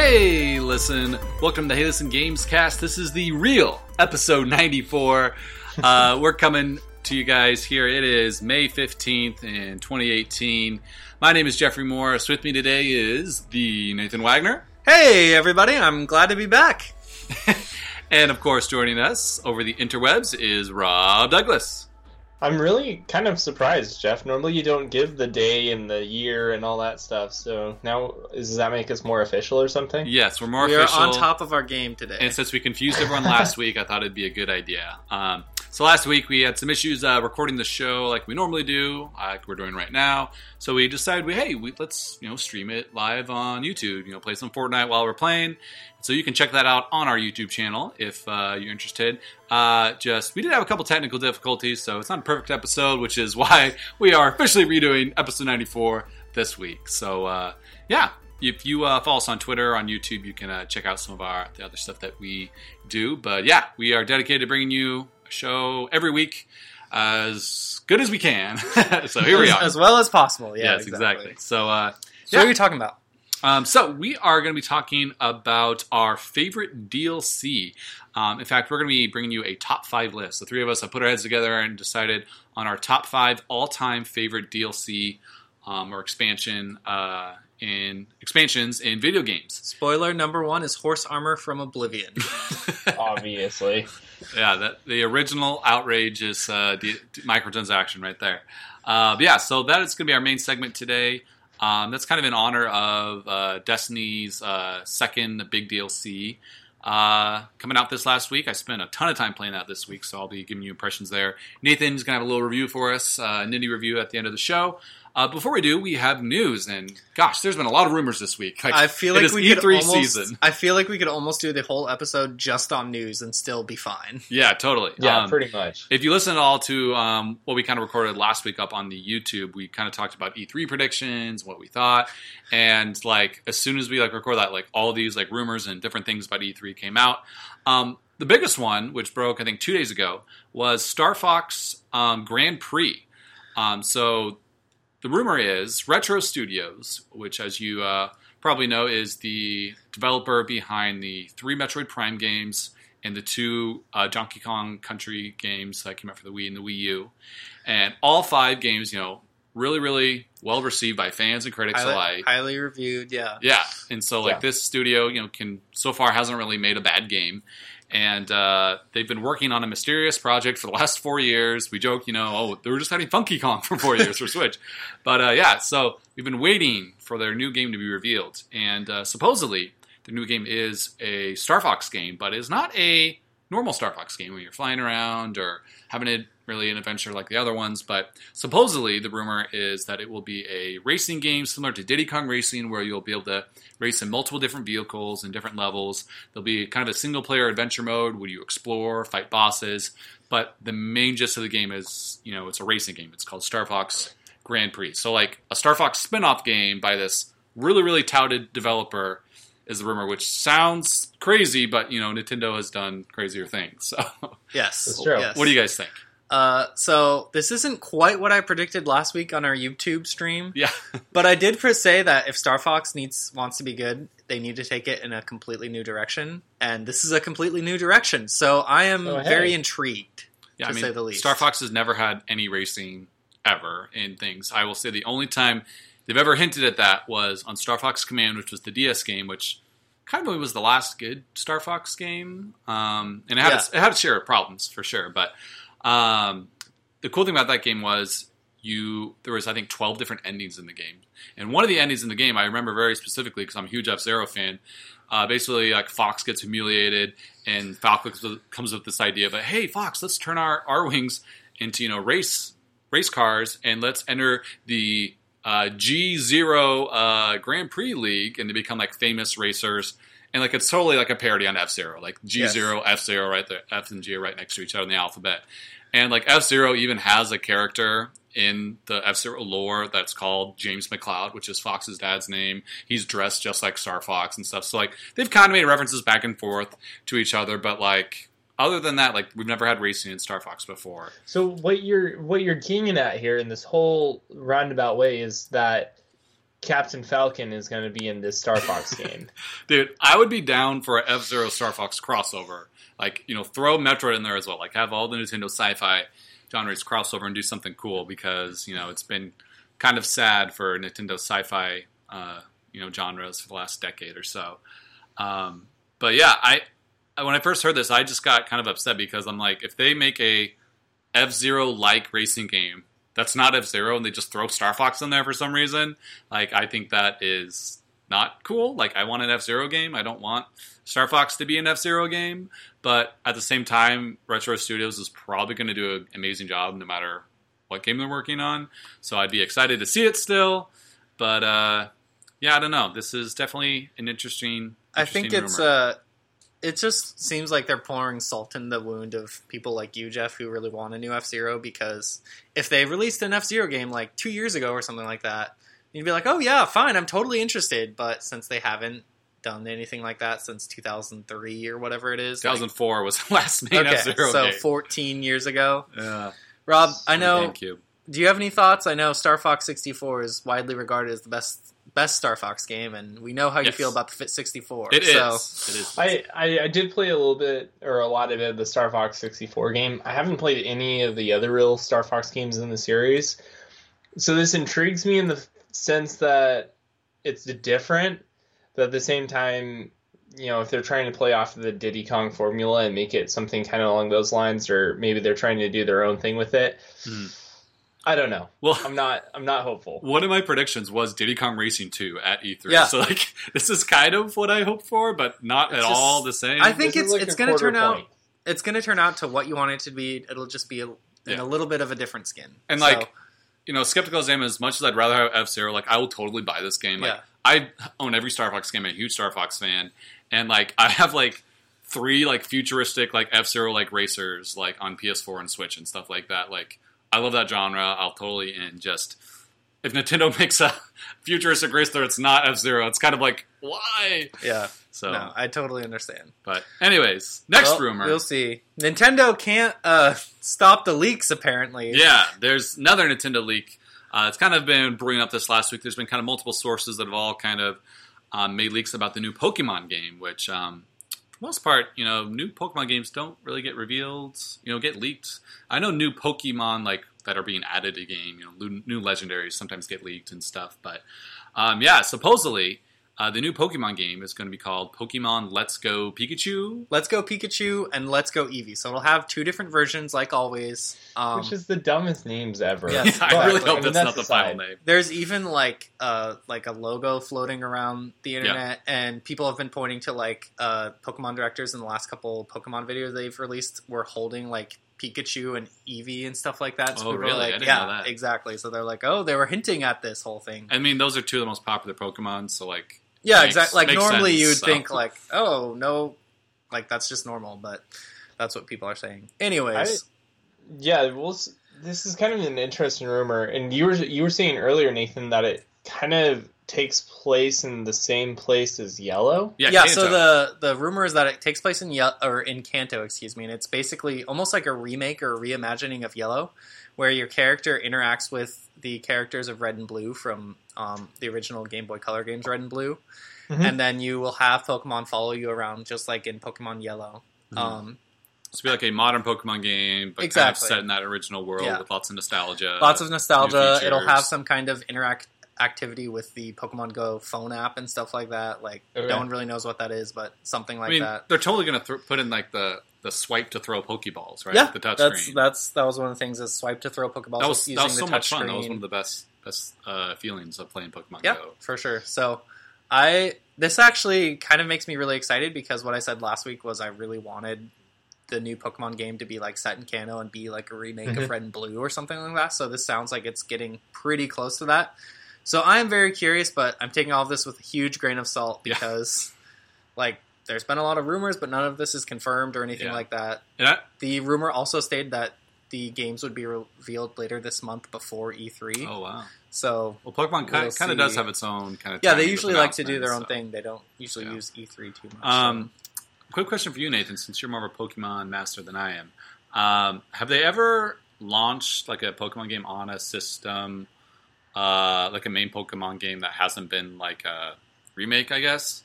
Hey, listen. Welcome to Hey Listen Games Cast. This is the real episode 94. Uh, we're coming to you guys here. It is May 15th in 2018. My name is Jeffrey Morris. With me today is the Nathan Wagner. Hey, everybody, I'm glad to be back. and of course, joining us over the interwebs is Rob Douglas. I'm really kind of surprised, Jeff. Normally, you don't give the day and the year and all that stuff. So now, does that make us more official or something? Yes, we're more we official. are on top of our game today. And since we confused everyone last week, I thought it'd be a good idea. Um, so last week we had some issues uh, recording the show like we normally do, like we're doing right now. So we decided, we hey, we, let's you know stream it live on YouTube. You know, play some Fortnite while we're playing. So you can check that out on our YouTube channel if uh, you're interested. Uh, just we did have a couple technical difficulties, so it's not a perfect episode, which is why we are officially redoing episode 94 this week. So uh, yeah, if you uh, follow us on Twitter, on YouTube, you can uh, check out some of our the other stuff that we do. But yeah, we are dedicated to bringing you show every week as good as we can. so here we are. as well as possible. Yeah, yes, exactly. So uh, So Yeah. what are you talking about? um, so we are going to be talking about our favorite DLC. Um, in fact, we're going to be bringing you a top five list. The three of us have put our heads together and decided on our top five all-time favorite DLC um, or expansion uh, in expansions in video games. Spoiler number one is horse armor from Oblivion. Obviously. yeah, that the original outrageous uh, d- d- microtransaction right there. Uh, but yeah, so that is going to be our main segment today. Um, that's kind of in honor of uh, Destiny's uh, second big DLC uh, coming out this last week. I spent a ton of time playing that this week, so I'll be giving you impressions there. Nathan's going to have a little review for us, uh, nitty review at the end of the show. Uh, before we do, we have news, and gosh, there's been a lot of rumors this week. Like, I feel like we could E3 almost, season. I feel like we could almost do the whole episode just on news and still be fine. Yeah, totally. Yeah, Um, pretty much. If you listen at all to um, what we kind of recorded last week up on the YouTube, we kind of talked about E3 predictions, what we thought, and like as soon as we like record that, like all these like rumors and different things about E3 came out. Um, the biggest one, which broke I think two days ago, was Star Fox um, Grand Prix. Um, so the rumor is Retro Studios, which as you uh, probably know is the developer behind the three Metroid Prime games and the two uh, Donkey Kong Country games that came out for the Wii and the Wii U, and all five games, you know, really, really well received by fans and critics Highly, alike. highly reviewed, yeah. Yeah, and so like Yeah. this studio, you know, can so far hasn't really made a bad game, and uh, they've been working on a mysterious project for the last four years. We joke, you know, oh, they were just having Funky Kong for four years for Switch, but uh, yeah, so we've been waiting for their new game to be revealed, and uh, supposedly the new game is a Star Fox game, but is not a normal Star Fox game where you're flying around or having a really an adventure like the other ones. But supposedly the rumor is that it will be a racing game similar to Diddy Kong Racing, where you'll be able to race in multiple different vehicles and different levels. There'll be kind of a single player adventure mode where you explore, fight bosses. But the main gist of the game is, you know, it's a racing game. It's called Star Fox Grand Prix. So like a Star Fox spin-off game by this really, really touted developer is the rumor, which sounds crazy, but you know, Nintendo has done crazier things. So Yes. That's true. yes. what do you guys think? Uh, so this isn't quite what I predicted last week on our YouTube stream, Yeah. but I did first say that if Star Fox needs wants to be good, they need to take it in a completely new direction, and this is a completely new direction. So I am Oh, hey. very intrigued. Yeah, to I mean, say the least. Star Fox has never had any racing ever in things. I will say the only time they've ever hinted at that was on Star Fox Command, which was the DS game, which kind of was the last good Star Fox game. Um, and it had, Yeah. its, it had its share of problems for sure. But um, the cool thing about that game was you there was I think twelve different endings in the game, and one of the endings in the game I remember very specifically because I'm a huge F Zero fan. Uh, basically, like Fox gets humiliated, and Falco comes with this idea. But hey, Fox, let's turn our our wings into you know race race cars, and let's enter the uh, G Zero uh, Grand Prix League, and they become like famous racers. And like it's totally like a parody on F Zero, like G Zero, F Zero, right there, F and G are right next to each other in the alphabet. And like F Zero even has a character in the F Zero lore that's called James McCloud, which is Fox's dad's name. He's dressed just like Star Fox and stuff. So like they've kind of made references back and forth to each other, but like other than that, like we've never had racing in Star Fox before. So what you're what you're keying at here in this whole roundabout way is that Captain Falcon is going to be in this Star Fox game. Dude, I would be down for a F Zero Star Fox crossover. Like, you know, throw Metroid in there as well. Like, have all the Nintendo sci-fi genres crossover and do something cool because you know it's been kind of sad for Nintendo sci-fi, uh, you know, genres for the last decade or so. Um, but yeah, I when I first heard this, I just got kind of upset because I'm like, if they make a F Zero like racing game that's not F Zero and they just throw Star Fox in there for some reason, like I think that is not cool. Like I want an F Zero game. I don't want Star Fox to be an F Zero game. But at the same time, Retro Studios is probably going to do an amazing job no matter what game they're working on. So I'd be excited to see it still. But uh, yeah, I don't know. This is definitely an interesting. I think it's rumor. uh it just seems like they're pouring salt in the wound of people like you, Jeff, who really want a new F Zero. Because if they released an F Zero game like two years ago or something like that, you'd be like, "Oh yeah, fine, I'm totally interested." But since they haven't done anything like that since 2003 or whatever it is, like- 2004 was the last main okay, F Zero so game. 14 years ago. yeah. Rob, I know. GameCube. Do you have any thoughts? I know Star Fox 64 is widely regarded as the best best Star Fox game, and we know how you feel about the Fit 64. It is. so, It is. I, I, I did play a little bit or a lot of it, the Star Fox 64 game. I haven't played any of the other real Star Fox games in the series. So this intrigues me in the sense that it's different, but at the same time, you know, if they're trying to play off of the Diddy Kong formula and make it something kind of along those lines, or maybe they're trying to do their own thing with it. Hmm. I don't know. Well, I'm not. I'm not hopeful. one of my predictions was Diddy Kong Racing 2 at E3. Yeah. So like this is kind of what I hoped for, but not It's at just- all the same. I think This it's like it's going to quarter turn out it's going to turn out to what you want it to be. It'll just be a, in Yeah. a little bit of a different skin. And So, like, you know, Skeptical Zam, as much as I'd rather have F Zero, like I will totally buy this game. Like Yeah. I own every Star Fox game, I'm a huge Star Fox fan. And like I have like three like futuristic like F Zero like racers like on PS4 and Switch and stuff like that. Like I love that genre. I'll totally in just if Nintendo makes a futuristic racer it's not F Zero, it's kind of like why? yeah, So no, I totally understand. but anyways, next Well, rumor. We'll see. Nintendo can't uh, stop the leaks. Apparently, Yeah, there's another Nintendo leak. Uh, it's kind of been brewing up this last week. There's been kind of multiple sources that have all kind of um, made leaks about the new Pokemon game, which, um, most part, you know, new Pokemon games don't really get revealed. You know, get leaked. I know new Pokemon like that are being added to game. You know, new, legendaries sometimes get leaked and stuff. But um, yeah, supposedly uh, the new Pokemon game is going to be called Pokemon Let's Go Pikachu. Let's go Pikachu and Let's go Eevee. So it'll have two different versions, like always. Um, Which is the dumbest names ever. Yeah, I but- really I hope mean, that's, not the aside. final name. There's even like uh like a logo floating around the internet, and people have been pointing to like uh Pokemon directors in the last couple Pokemon videos they've released were holding like Pikachu and Eevee and stuff like that. Oh, people are really? Like, I didn't yeah, know that. exactly. So they're like, oh, they were hinting at this whole thing. I mean, those are two of the most popular Pokemon, so like yeah, makes- exactly. Like makes normally sense, you'd so. think like, oh no, like that's just normal, but that's what people are saying. Anyways, Yeah, well, this is kind of an interesting rumor, and you were you were saying earlier, Nathan, that it kind of takes place in the same place as Yellow. yeah, yeah, Kanto. so the the rumor is that it takes place in Ye- or in Kanto, excuse me, and it's basically almost like a remake or a reimagining of Yellow, where your character interacts with the characters of Red and Blue from um, the original Game Boy Color games, Red and Blue, Mhm. and then you will have Pokemon follow you around, just like in Pokemon Yellow. Mhm. Um, It's be like a modern Pokemon game, but Exactly. kind of set in that original world Yeah. with lots of nostalgia. lots of nostalgia. It'll have some kind of interact activity with the Pokemon Go phone app and stuff like that. Like Okay. no one really knows what that is, but something like I mean, that. they're totally going to th- put in like the the swipe to throw Pokeballs, right? Yeah, the touch that's screen. that's that was one of the things is swipe to throw Pokeballs that was using that was so touch much fun. screen. That was one of the best best uh, feelings of playing Pokemon yeah, Go. for sure. So I this actually kind of makes me really excited because what I said last week was I really wanted the new Pokemon game to be like set in Kanto and be like a remake of Red and Blue or something like that. So this sounds like it's getting pretty close to that. So I am very curious, but I'm taking all of this with a huge grain of salt Yeah. because like there's been a lot of rumors, but none of this is confirmed or anything Yeah. like that. I, The rumor also stated that the games would be revealed later this month before E3. oh wow. So Well, Pokemon kind, We'll kind of does have its own kind of yeah, they usually like to do their own thing. They don't usually Yeah. use E3 too much. Um, quick question for you, Nathan, since you're more of a Pokemon master than I am. Um, have they ever launched like a Pokemon game on a system uh, like a main Pokemon game that hasn't been like a remake, I guess.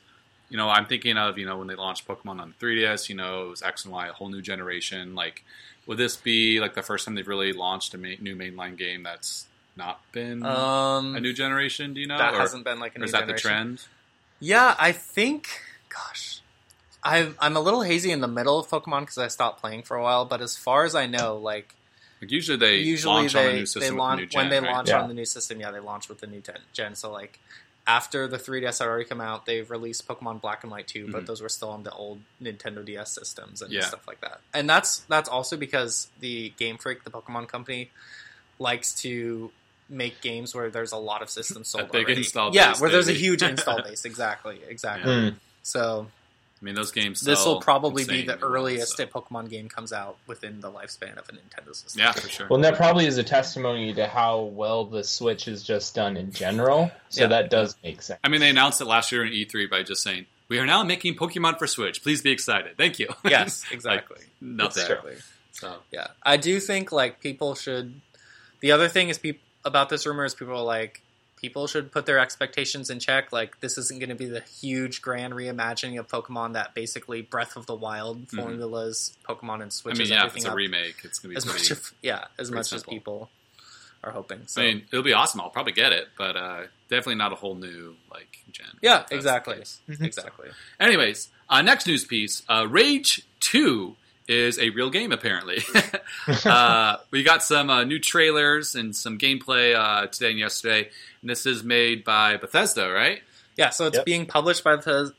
You know, I'm thinking of you know when they launched Pokemon on 3DS. You know, it was X and Y, a whole new generation. Like, would this be like the first time they've really launched a ma- new mainline game that's not been Um, a new generation? Do you know? that or, hasn't been like a or new is that generation. the trend? Yeah, I think. Gosh, I I'm a little hazy in the middle of Pokemon because I stopped playing for a while. But as far as I know, like Like usually they usually launch they on the new they system with launch the new gen, when they right? launch Yeah. on the new system. Yeah, they launch with the new ten, gen. So like after the 3DS had already come out, they've released Pokemon Black and White 2, but Mhm. those were still on the old Nintendo DS systems and Yeah. stuff like that. And that's that's also because the Game Freak, the Pokemon company, likes to make games where there's a lot of systems sold. A big already. install yeah, base, where there's a huge install base. Exactly, exactly. Yeah. Hmm. So I mean, those games. this will sell probably be the earliest so- a Pokemon game comes out within the lifespan of a Nintendo system. Yeah, for sure. Well, and that probably is a testimony to how well the Switch is just done in general. So Yeah. that does make sense. I mean, they announced it last year in E3 by just saying, "We are now making Pokemon for Switch. Please be excited. Thank you." Yes, exactly. Nothing. exactly. So Yeah, I do think like people should. The other thing is people about this rumor is people are like people should put their expectations in check. Like this isn't going to be the huge grand reimagining of Pokemon that basically Breath of the Wild Mhm. formulas Pokemon and I mean, yeah, if everything it's a up remake, it's gonna be as much of yeah as much as people are hoping. So I mean, it'll be awesome. I'll probably get it, but uh, definitely not a whole new like gen. yeah, exactly, case. exactly. Anyways, uh, next news piece: uh, Rage Two is a real game. Apparently, uh, we got some uh, new trailers and some gameplay uh, today and yesterday. And this is made by Bethesda, right? Yeah, so it's Yep. being published by Bethesda,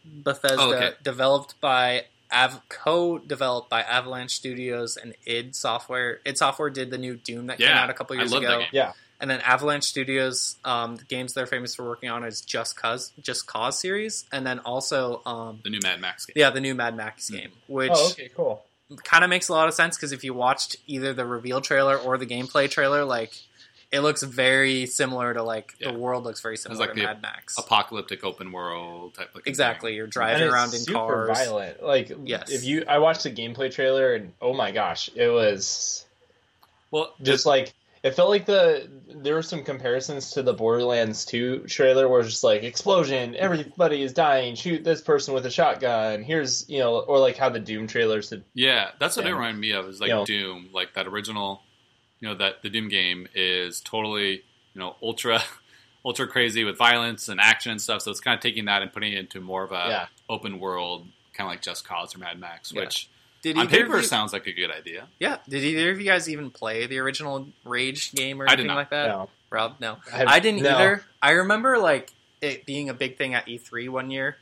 Oh, okay. developed by Av- co-developed by Avalanche Studios and id Software. id Software did the new Doom that came out a couple I years love that ago, game. Yeah. and then Avalanche Studios, um, the games they're famous for working on is Just Cause, Just Cause series, and then also, um, The new Mad Max game. yeah, the new Mad Max Hmm. game, which Oh, okay, cool. Kind of makes a lot of sense because if you watched either the reveal trailer or the gameplay trailer, like it looks very similar to like Yeah. the world looks very similar like to the Mad Max. Apocalyptic open world type of Exactly, you're And driving it's around in super cars. violent. Like, Yes. if you, I watched the gameplay trailer, and oh my gosh, it was Well, just like it felt like the there were some comparisons to the Borderlands 2 trailer where it's just like explosion, everybody is dying, shoot this person with a shotgun. Here's you know, or like how the Doom trailers did. Yeah, that's what it reminded me of. Is like You know. Doom, like that original. You know that the Doom game is totally you know ultra, ultra crazy with violence and action and stuff. So it's kind of taking that and putting it into more of a Yeah. open world, kind of like Just Cause or Mad Max, Yeah. which Did on paper you, sounds like a good idea. yeah? Did either of you guys even play the original Rage game or I did anything not. like that? No. Rob, no, I've- I didn't no. either. I remember like it being a big thing at E3 one year,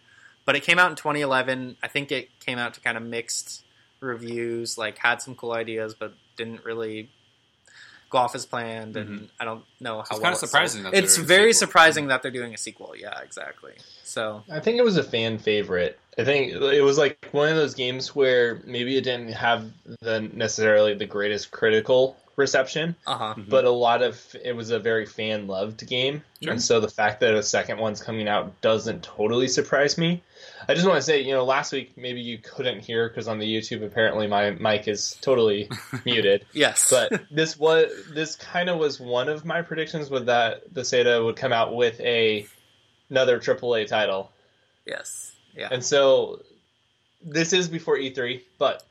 but it came out in 2011. I think it came out to kind of mixed reviews. Like had some cool ideas, but didn't really go is planned. And mm-hmm. I don't know how. It's well kind of it sold. surprising. That It's they're a very surprising that they're doing a sequel. Yeah, exactly. So I think it was a fan favorite. I think it was like one of those games where maybe it didn't have the necessarily the greatest critical reception, uh huh. Mhm. but a lot of it was a very fan loved game, Sure. and so the fact that a second one's coming out doesn't totally surprise me. I just want to say, you know, last week maybe you couldn't hear because on the YouTube apparently my mic is totally muted. Yes, But this was this kind of was one of my predictions with that Bethesda would come out with a another AAA title. yes, yeah. And so this is before E3, but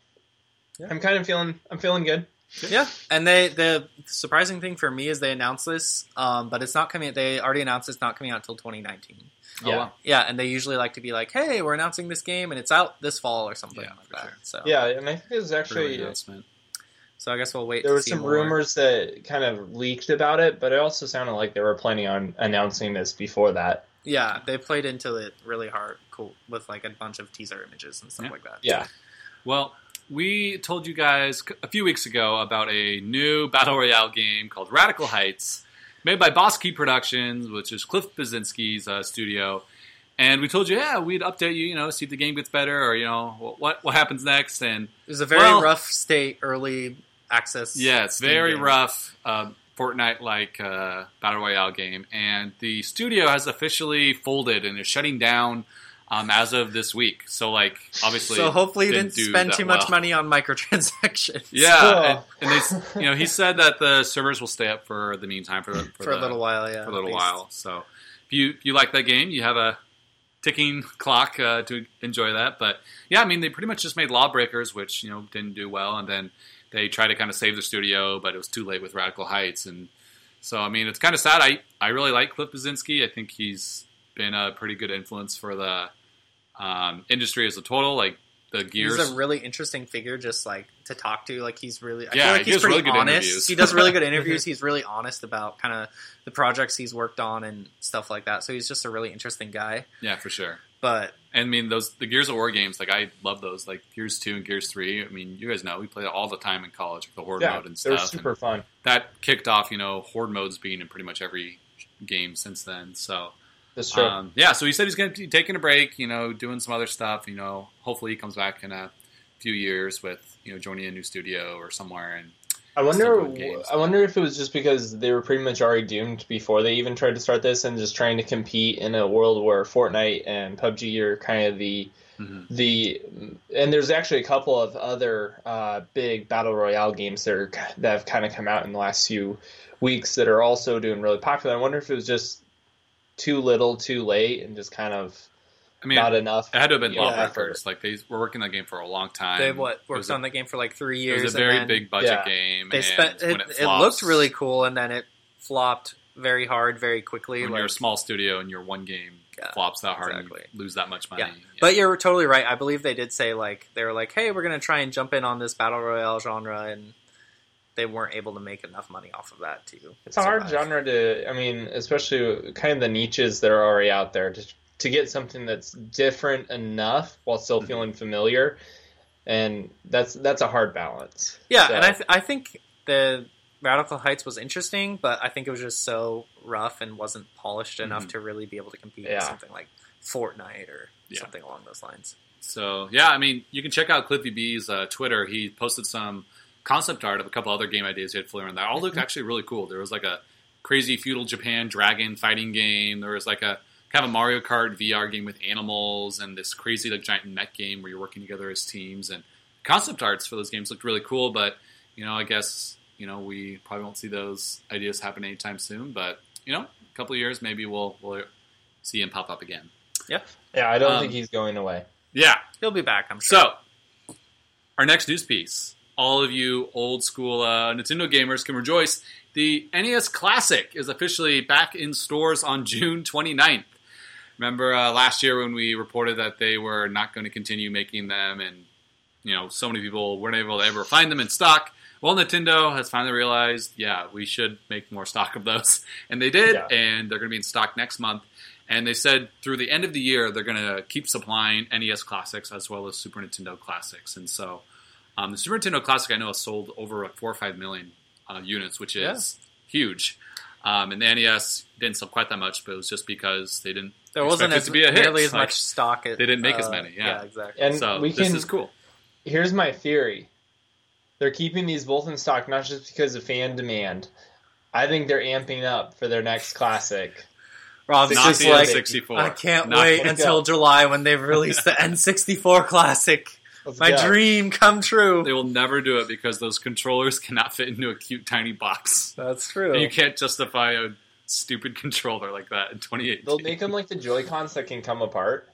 Yeah. I'm kind of feeling I'm feeling good. Yeah, and they the surprising thing for me is they announced this, um, but it's not coming. They already announced it's not coming out until 2019. Oh, Yeah. wow. Yeah, and they usually like to be like, "Hey, we're announcing this game, and it's out this fall or something Yeah, like that." sure. So Yeah, and I think it was actually announcement. so I guess we'll wait. there were some more. rumors that kind of leaked about it, but it also sounded like they were planning on announcing this before that. Yeah, they played into it really hard, cool, with like a bunch of teaser images and stuff Yeah. like that. Yeah. Well, we told you guys a few weeks ago about a new battle royale game called Radical Heights, made by Boss Key Productions, which is Cliff Bleszinski's uh, studio. And we told you, yeah, we'd update you, you know, see if the game gets better or you know what what happens next. And It was a very Well- rough state early access. yeah, it's very game. rough. Uh, Fortnite like uh, battle royale game, and the studio has officially folded and is shutting down. Um, as of this week. So like obviously, So hopefully you didn't didn't spend too much well. money on microtransactions. yeah, Cool. and, and they, you know, he said that the servers will stay up for the meantime for the, for, for a little while, yeah. for a little while. So if you if you like that game, you have a ticking clock uh, to enjoy that. But yeah, I mean, they pretty much just made Lawbreakers, which you know didn't do well, and then they tried to kind of save the studio, but it was too late with Radical Heights, and so I mean, it's kind of sad. I I really like Cliff Bleszinski. I think he's been a pretty good influence for the um, industry as a total. Like the gears. He's a really interesting figure, just like to talk to. Like he's really, I Yeah, feel like he's does pretty really good honest. interviews. He does really good interviews. he's really honest about kind of the projects he's worked on and stuff like that. So he's just a really interesting guy. yeah, for sure. But And I mean, those the Gears of War games, like I love those, like Gears Two and Gears Three. I mean, you guys know we played it all the time in college, with the Horde Yeah, mode and they're stuff. super and fun. that kicked off, you know, Horde modes being in pretty much every game since then. So, That's true. um, yeah. So he said he's going to be taking a break, you know, doing some other stuff. You know, hopefully he comes back in a few years with you know joining a new studio or somewhere. And I wonder. Still doing games. I wonder if it was just because they were pretty much already doomed before they even tried to start this, and just trying to compete in a world where Fortnite and PUBG are kind of the Mhm. the. And there's actually a couple of other uh, big battle royale games that are that have kind of come out in the last few weeks that are also doing really popular. I wonder if it was just too little, too late, and just kind of I mean, not enough. it had to have been Yeah. Lawbreakers. Like they were working on that game for a long time. they've what It was worked a- on the game for like three years. It was a and very then big budget Yeah. game. They and spent when it. it, It, looked really cool, and then it flopped very hard, very quickly. When like, you're a small studio and your one game Yeah, flops that hard, exactly. and you lose that much money. Yeah. But you're totally right. I believe they did say like they were like, "Hey, we're gonna try and jump in on this battle royale genre," and they weren't able to make enough money off of that too. It's a hard genre to, I mean, especially kind of the niches that are already out there to to get something that's different enough while still Mhm. feeling familiar, and that's that's a hard balance. Yeah, So- and I th- I think the Radical Heights was interesting, but I think it was just so rough and wasn't polished enough Mhm. to really be able to compete Yeah. with something like Fortnite or Yeah. something along those lines. So yeah, I mean, you can check out Cliffy B's uh, Twitter. He posted some concept art of a couple other game ideas he had floating around. That all looked actually really cool. There was like a crazy feudal Japan dragon fighting game. There was like a kind of a Mario Kart VR game with animals and this crazy like giant mech game where you're working together as teams. And concept arts for those games looked really cool. But you know, I guess you know we probably won't see those ideas happen anytime soon. But you know, a couple of years maybe we'll we'll see him pop up again. Yeah. Yeah, I don't um, think he's going away. Yeah. He'll be back, I'm sure. So, our next news piece. All of you old school uh, Nintendo gamers can rejoice. The NES Classic is officially back in stores on June 29th. Remember uh, last year when we reported that they were not going to continue making them, and you know so many people weren't able to ever find them in stock. Well, Nintendo has finally realized, yeah, we should make more stock of those, and they did, Yeah. and they're going to be in stock next month. And they said through the end of the year they're going to keep supplying NES classics as well as Super Nintendo classics. And so um, the Super Nintendo classic I know has sold over like four or five million uh, units, which is huge. Um, and the NES didn't sell quite that much, but it was just because they didn't. there wasn't as to be a hit. nearly as Like, much stock. At, they didn't make as uh, many, yeah. exactly. And so we this can. is cool. Here's my theory: they're keeping these both in stock not just because of fan demand. I think they're amping up for their next classic. Rob's Not just the like, N64. I can't Not wait until July when they release the N64 Classic. Let's My go. dream come true. They will never do it because those controllers cannot fit into a cute tiny box. That's true. And you can't justify a stupid controller like that in 2018. They'll make them like the Joy Cons that can come apart.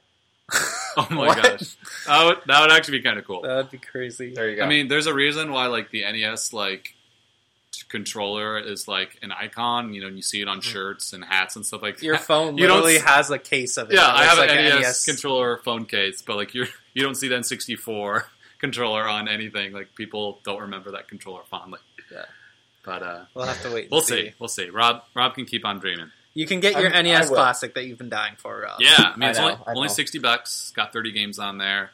oh my What? gosh, that would, that would actually be kind of cool. That'd be crazy. There you go. I mean, there's a reason why like the NES like t- controller is like an icon. You know, and you see it on shirts and hats and stuff like Your that. phone You don't literally has a case of it. Yeah, I have like an an NES, controller phone case, but like you you don't see the N64 controller on anything. Like people don't remember that controller fondly. Yeah. But uh, We'll have to wait. and we'll see. We'll see. Rob Rob can keep on dreaming. You can get your I'm- NES. Classic that you've been dying for, Rob. Yeah, I mean I it's know, only, I only sixty bucks. Got thirty games on there.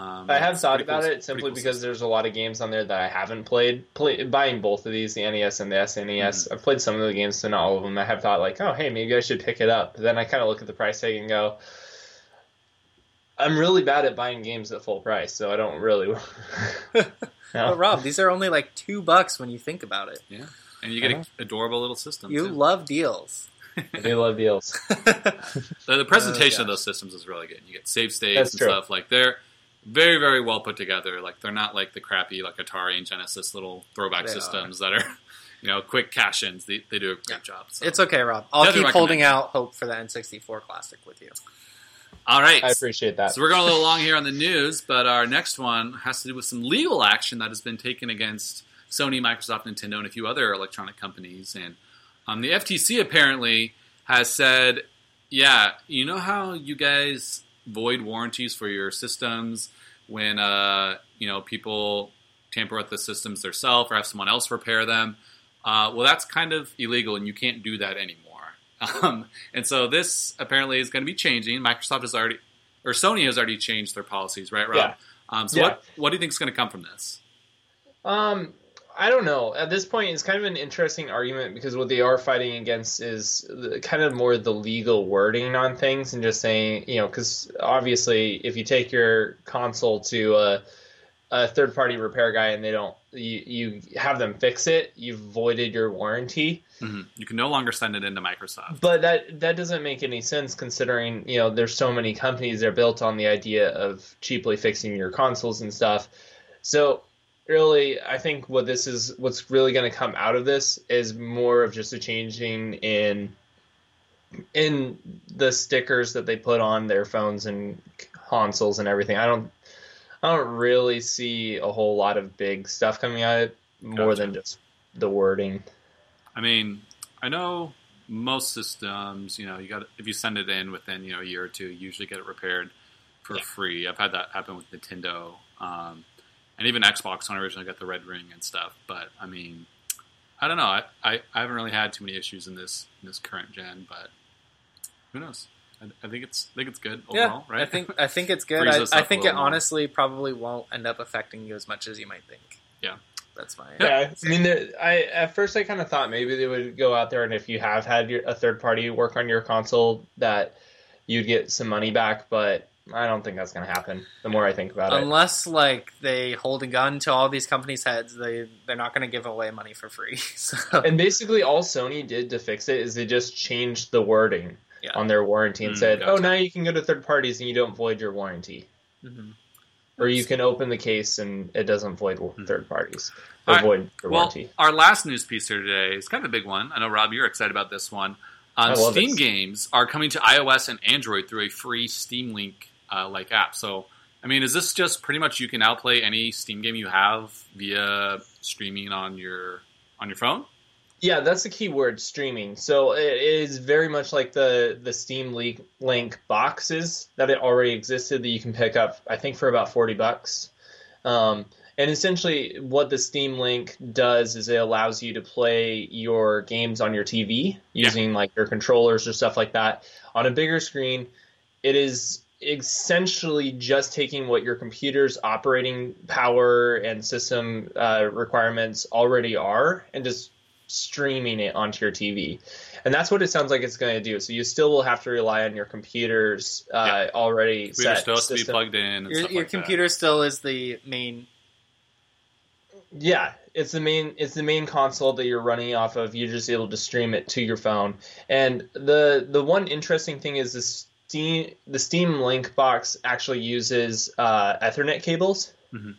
Um, I have thought about cool- it simply cool because system. there's a lot of games on there that I haven't played. Play, buying both of these, the NES and the SNES, Mm-hmm. I've played some of the games, so not all of them. I have thought like, oh, hey, maybe I should pick it up. But then I kind of look at the price tag and go, I'm really bad at buying games at full price, so I don't really. No. But Rob, these are only like two bucks when you think about it. Yeah, and you get an adorable little system. You too. love deals. They love deals. The, the presentation Oh, of those systems is really good. You get save states That's and true. stuff. Like they're very, very well put together. Like they're not like the crappy like Atari and Genesis little throwback They systems that are, you know, quick cash ins. They, they do a great Yeah. job. So. It's okay, Rob. I'll Definitely keep holding out hope for the N64 Classic with you. All right. I appreciate that. So we're going a little long here on the news, but our next one has to do with some legal action that has been taken against Sony, Microsoft, Nintendo, and a few other electronic companies. And um, the FTC apparently has said, yeah, you know how you guys void warranties for your systems when uh, you know people tamper with the systems themselves or have someone else repair them. Uh, well, that's kind of illegal, and you can't do that anymore. Um, and so this apparently is going to be changing. Microsoft has already, or Sony has already changed their policies, right, Rob? Yeah. Um, so Yeah. what what do you think is going to come from this? Um, I don't know. At this point, it's kind of an interesting argument because what they are fighting against is the, kind of more the legal wording on things and just saying, you know, because obviously, if you take your console to a, a third party repair guy and they don't, you, you have them fix it, you've voided your warranty. Mhm. You can no longer send it into Microsoft. But that that doesn't make any sense considering you know there's so many companies that are built on the idea of cheaply fixing your consoles and stuff. So really, I think what this is what's really going to come out of this is more of just a changing in in the stickers that they put on their phones and consoles and everything. I don't I don't really see a whole lot of big stuff coming out of it more Gotcha. than just the wording. I mean, I know most systems, you know, you got if you send it in within you know a year or two, you usually get it repaired for Yeah. free. I've had that happen with Nintendo, um, and even Xbox when I originally got the red ring and stuff. But I mean, I don't know. I, I, I haven't really had too many issues in this in this current gen, but who knows? I, I think it's I think it's good overall, right? I think I think it's good. I, I think it more. honestly probably won't end up affecting you as much as you might think. Yeah. that's fine. Yeah, I mean, there- I at first I kind of thought maybe they would go out there and if you have had your, a third party work on your console, that you'd get some money back. But I don't think that's going to happen. The more I think about it, Unless like they hold a gun to all these companies' heads, they they're not going to give away money for free. So and basically all Sony did to fix it is they just changed the wording Yeah. on their warranty and Mm, said, gotcha. "Oh, now you can go to third parties and you don't void your warranty." Mhm. Or you can open the case and it doesn't void third parties. Or Alright, void your Well, warranty. our last news piece here today is kind of a big one. I know Rob, you're excited about this one. Um, I love Steam this. games are coming to iOS and Android through a free Steam Link uh, like app. So, I mean, is this just pretty much you can now play any Steam game you have via streaming on your on your phone? Yeah, that's the key word, streaming. So it is very much like the the Steam Link, Link boxes that it already existed that you can pick up, I think, for about forty bucks. Um, and essentially, what the Steam Link does is it allows you to play your games on your TV Yeah. using like your controllers or stuff like that on a bigger screen. It is essentially just taking what your computer's operating power and system uh, requirements already are and just streaming it onto your TV. And that's what it sounds like it's going to do. So you still will have to rely on your computer's uh, already Computer set still has to be plugged in. And Your, stuff your like computer still is the main. Yeah, it's the main it's the main console that you're running off of. You're just able to stream it to your phone. And the the one interesting thing is the Steam the Steam Link box actually uses uh, Ethernet cables. Mhm.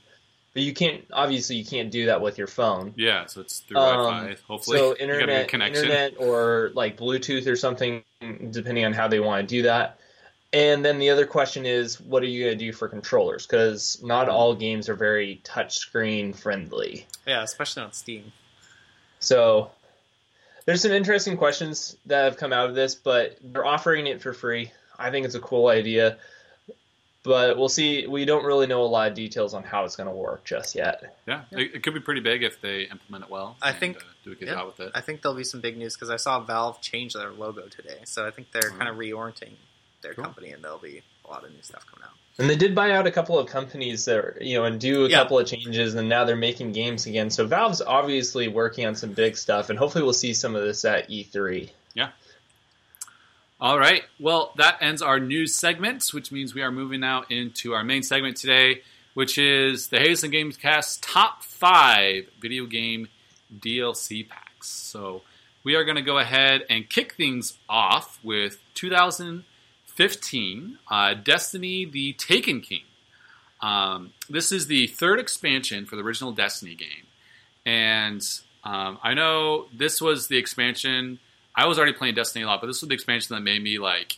But you can't obviously you can't do that with your phone. Yeah, so it's through Um, Wi-Fi. Hopefully, So you got a good internet, connection. internet or like Bluetooth or something, depending on how they want to do that. And then the other question is, what are you going to do for controllers? Because not all games are very touchscreen friendly. Yeah, especially on Steam. So there's some interesting questions that have come out of this, but they're offering it for free. I think it's a cool idea. But we'll see. We don't really know a lot of details on how it's going to work just yet. Yeah, It, it could be pretty big if they implement it well. I and, think- uh, do a good yeah. job with it. I think there'll be some big news because I saw Valve change their logo today, so I think they're Mhm. kind of reorienting their Cool. company, and there'll be a lot of new stuff coming out. And they did buy out a couple of companies that you know, and do a Yeah. couple of changes, and now they're making games again. So Valve's obviously working on some big stuff, and hopefully we'll see some of this at E E3. All right. Well, that ends our news segment, which means we are moving now into our main segment today, which is the Hey Listen Games Cast top five video game DLC packs. So we are going to go ahead and kick things off with 2015 uh, Destiny: The Taken King. Um, this is the third expansion for the original Destiny game, and um, I know this was the expansion. I was already playing Destiny a lot, but this was the expansion that made me like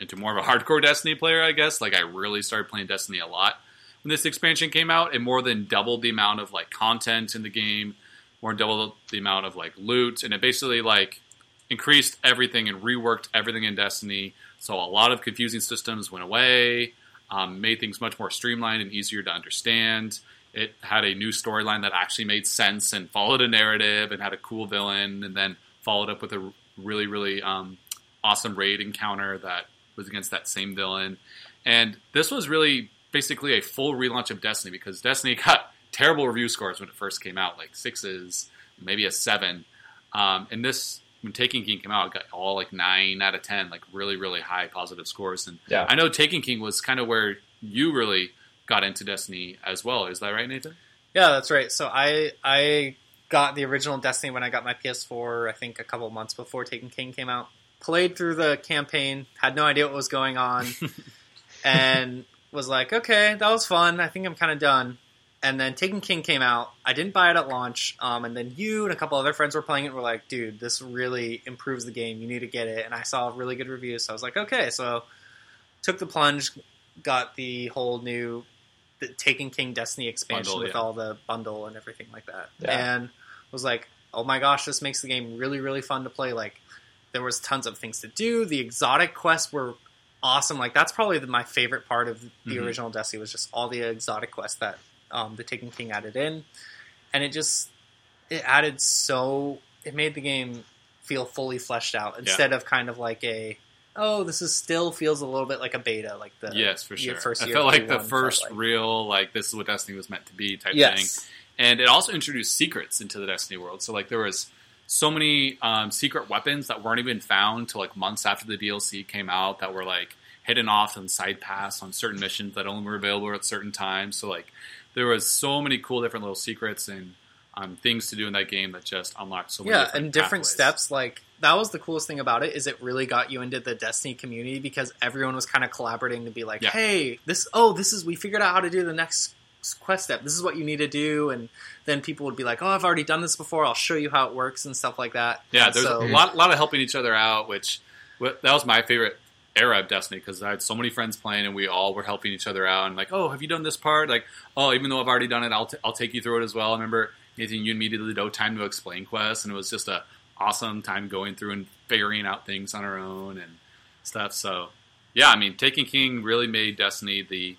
into more of a hardcore Destiny player. I guess like I really started playing Destiny a lot when this expansion came out. It more than doubled the amount of like content in the game, more than doubled the amount of like loot, and it basically like increased everything and reworked everything in Destiny. So a lot of confusing systems went away um, made things much more streamlined and easier to understand. It had a new storyline that actually made sense and followed a narrative and had a cool villain, and then followed up with a really, really um, awesome raid encounter that was against that same villain. And this was really basically a full relaunch of Destiny because Destiny got terrible review scores when it first came out, like sixes, maybe a seven. Um, and this when Taken King came out, it got all like nine out of ten, like really, really high positive scores. And Yeah. I know Taken King was kind of where you really got into Destiny as well. Is that right, Nathan? Yeah, that's right. So I I got the original Destiny when I got my PS4. I think a couple months before Taken King came out. Played through the campaign, had no idea what was going on, and was like, okay, that was fun. I think I'm kind of done. And then Taken King came out. I didn't buy it at launch. Um, and then you and a couple other friends were playing it. and Were like, dude, this really improves the game. You need to get it. And I saw really good reviews, so I was like, okay. So took the plunge, got the whole new the Taken King Destiny expansion Bundle, with yeah. all the bundle and everything like that. Yeah. And was like, oh my gosh, this makes the game really, really fun to play. Like, there was tons of things to do. The exotic quests were awesome. Like, that's probably the, my favorite part of the Mhm. original Destiny was just all the exotic quests that um, the Taken King added in, and it just it added so it made the game feel fully fleshed out instead of kind of like a oh this is still feels a little bit like a beta like the yes, for sure. first I felt like the V1 felt first like. real like this is what Destiny was meant to be type thing. And it also introduced secrets into the Destiny world. So like there was so many um, secret weapons that weren't even found till like months after the DLC came out that were like hidden off in side paths on certain missions that only were available at certain times. So like there was so many cool different little secrets and um, things to do in that game that just unlocked so many yeah different and different pathways. steps like that was the coolest thing about it is it really got you into the destiny community because everyone was kind of collaborating to be like Yeah. hey this oh this is we figured out how to do the next quest step this is what you need to do and then people would be like oh i've already done this before i'll show you how it works and stuff like that Yeah, And there's so, a lot, lot of helping each other out, which that was my favorite era of Destiny because I had so many friends playing and we all were helping each other out and like, oh, have you done this part? Like, oh, even though I've already done it, I'll, t- I'll take you through it as well. I remember Nathan, you and me did the No Time to Explain quest, and it was just a awesome time going through and figuring out things on our own and stuff. So, yeah, I mean, Taken King really made Destiny the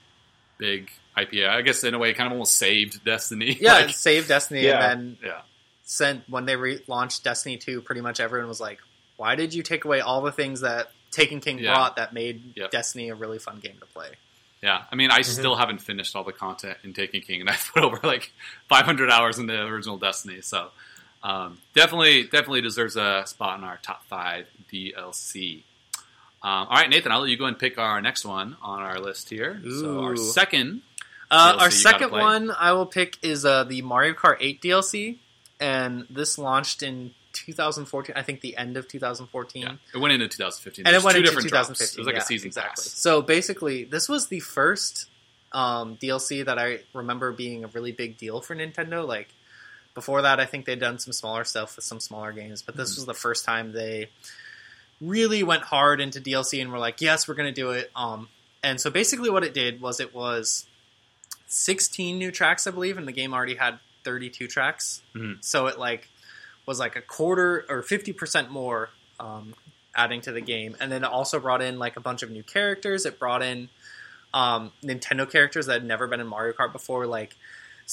big IPA. I guess in a way, it kind of almost saved Destiny. yeah Like, it saved destiny Yeah. and then yeah. sent when they relaunched destiny 2 pretty much everyone was like why did you take away all the things that taken king Yeah. brought that made Yep. destiny a really fun game to play Yeah, I mean, I Mhm. still haven't finished all the content in Taken King, and I've put over like 500 hours in the original Destiny. So um, definitely, definitely deserves a spot in our top five DLC. Um, all right, Nathan, I'll let you go and pick our next one on our list here. So our second, Uh, our second one I will pick is uh, the Mario Kart 8 DLC, and this launched in 2014. I think the end of 2014, yeah, it went into 2015. and it went two into different 2015. drops. It was like yeah, a season exactly. pass. So basically, this was the first um, DLC that I remember being a really big deal for Nintendo. Like before that, I think they'd done some smaller stuff with some smaller games, but this Mhm. was the first time they really went hard into DLC and were like, "Yes, we're going to do it." Um, and so basically, what it did was it was 16 new tracks, I believe, and the game already had 32 tracks. Mhm. So it like was like a quarter or 50% more um, adding to the game, and then it also brought in like a bunch of new characters. It brought in um, Nintendo characters that had never been in Mario Kart before, like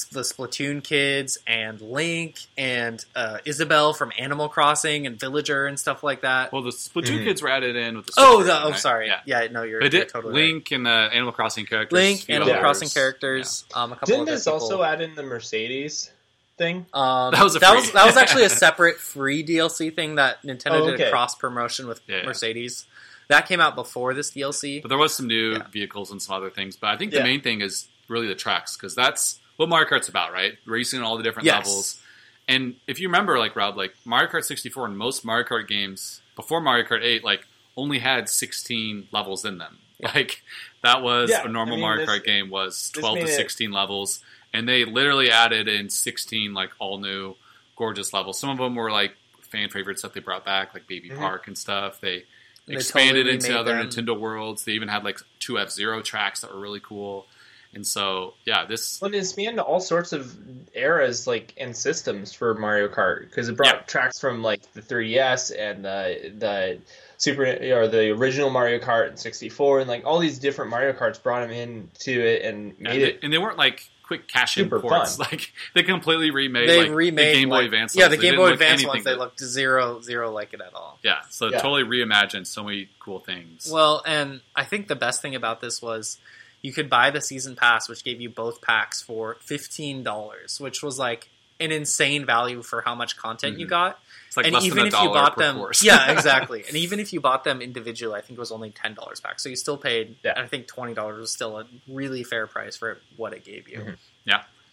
the Splatoon kids and Link and uh, Isabelle from Animal Crossing and Villager and stuff like that. Well, the Splatoon Mhm. kids were added in with the oh, the, version, oh, right? sorry, Yeah. yeah, no, you're, They you're did totally right. Link and the Animal Crossing characters. Link, few Animal others. Crossing characters, um, a couple Didn't this people. also add in the Mercedes thing? Um, That was a that was that was actually a separate free DLC thing that Nintendo Oh, did a cross promotion with Yeah, yeah. Mercedes. That came out before this DLC. But there was some new Yeah. vehicles and some other things. But I think the Yeah. main thing is really the tracks because that's what Mario Kart's about, right? Racing all the different Yes. levels. And if you remember, like Rob, like Mario Kart 64 and most Mario Kart games before Mario Kart 8, like only had 16 levels in them. Like that was Yeah, a normal I mean, Mario this- Kart game was 12 to made it- 16 levels, and they literally added in 16 like all new gorgeous levels. Some of them were like fan favorites that they brought back, like Baby Mhm. Park and stuff. They They expanded totally into other them. Nintendo worlds. They even had like two F Zero tracks that were really cool. And so, yeah, this Well, it spanned all sorts of eras, like and systems for Mario Kart because it brought Yeah. tracks from like the 3DS and the the Super or the original Mario Kart and 64, and like all these different Mario Karts brought them into it and Yeah, made they- it. and they weren't like quick cash in Super ports. fun. Like they completely remade. they like, remade the Game Boy like- Advance. Yeah, the They Game Boy Advance anything ones they looked zero zero like it at all. Yeah, so Yeah. totally reimagined so many cool things. Well, and I think the best thing about this was you could buy the season pass, which gave you both packs for fifteen dollars, which was like an insane value for how much content you Mhm. got. it's like and less even than a if you bought them, course. yeah, exactly. And even if you bought them individually, I think it was only ten dollars back. So you still paid. Yeah. I think twenty dollars was still a really fair price for what it gave you. Mhm.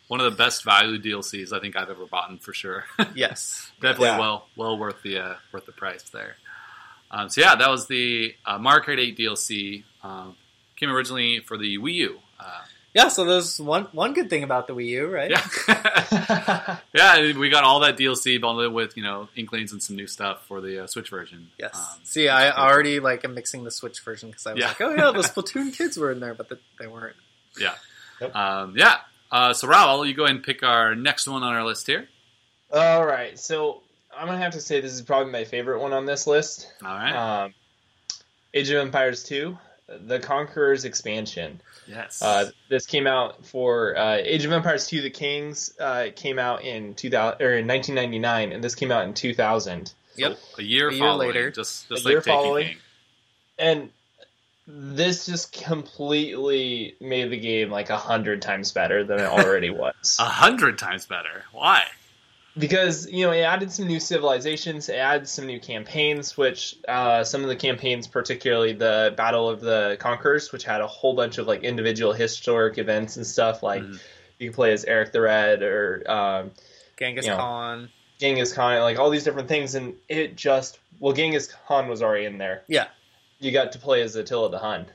One of the best value DLCs I think I've ever bought for sure. Yes. Definitely Yeah. well well worth the uh, worth the price there. Um, so yeah, that was the uh, Mario Kart 8 DLC. Um, came originally for the Wii U. Uh, Yeah. So there's one one good thing about the Wii U, right? yeah, yeah, we got all that DLC bundled with you know inklings and some new stuff for the uh, Switch version. Yes. Um, See, I already like am mixing the Switch version because I was Yeah. like, oh yeah, the Splatoon kids were in there, but the, they weren't. Yeah. Um, yeah. Uh, so Rob, you go ahead and pick our next one on our list here. All right, so I'm gonna have to say this is probably my favorite one on this list. All right. Um, Age of Empires 2, The Conqueror's expansion. yes. Uh, this came out for uh, Age of Empires 2: The Kings. Uh, it came out in 2000 or in 1999, and this came out in 2000. Yep. a year A year following, later. just just A like year Taking following. King. And this just completely made the game like a hundred times better than it already was. A hundred times better. Why? Because you know it added some new civilizations, it added some new campaigns, which uh, some of the campaigns, particularly the Battle of the Conquerors, which had a whole bunch of like individual historic events and stuff. Like Mhm. you can play as Eric the Red or um, Genghis You know. Khan. Genghis Khan, like all these different things, and it just well, Genghis Khan was already in there. Yeah. You got to play as Attila the Hun.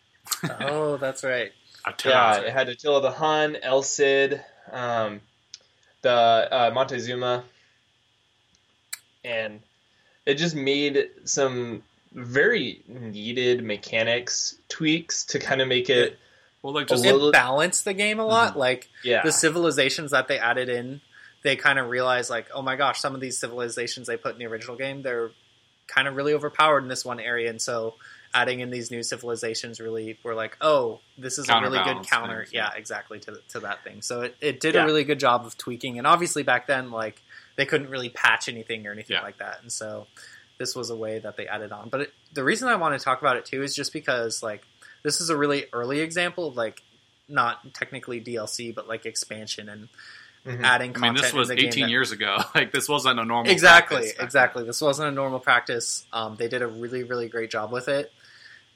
oh, that's right. Yeah, it had Attila the Hun, El Cid, um, the uh, Montezuma, and it just made some very needed mechanics tweaks to kind of make it. Well, like just little- It balanced the game a lot. Like Yeah, the civilizations that they added in, they kind of realized like, oh my gosh, some of these civilizations they put in the original game, they're kind of really overpowered in this one area, and so adding in these new civilizations really were like, oh, this is a really good counter. things, yeah. yeah, exactly to to that thing. So it, it did Yeah. a really good job of tweaking, and obviously back then like they couldn't really patch anything or anything Yeah. like that, and so this was a way that they added on. But it, the reason I want to talk about it too is just because like this is a really early example of like not technically DLC but like expansion and Mhm. adding content. I mean, this was in the game 18 that- years ago. Like this wasn't a normal. Exactly, exactly. This wasn't a normal practice. Um, they did a really, really great job with it,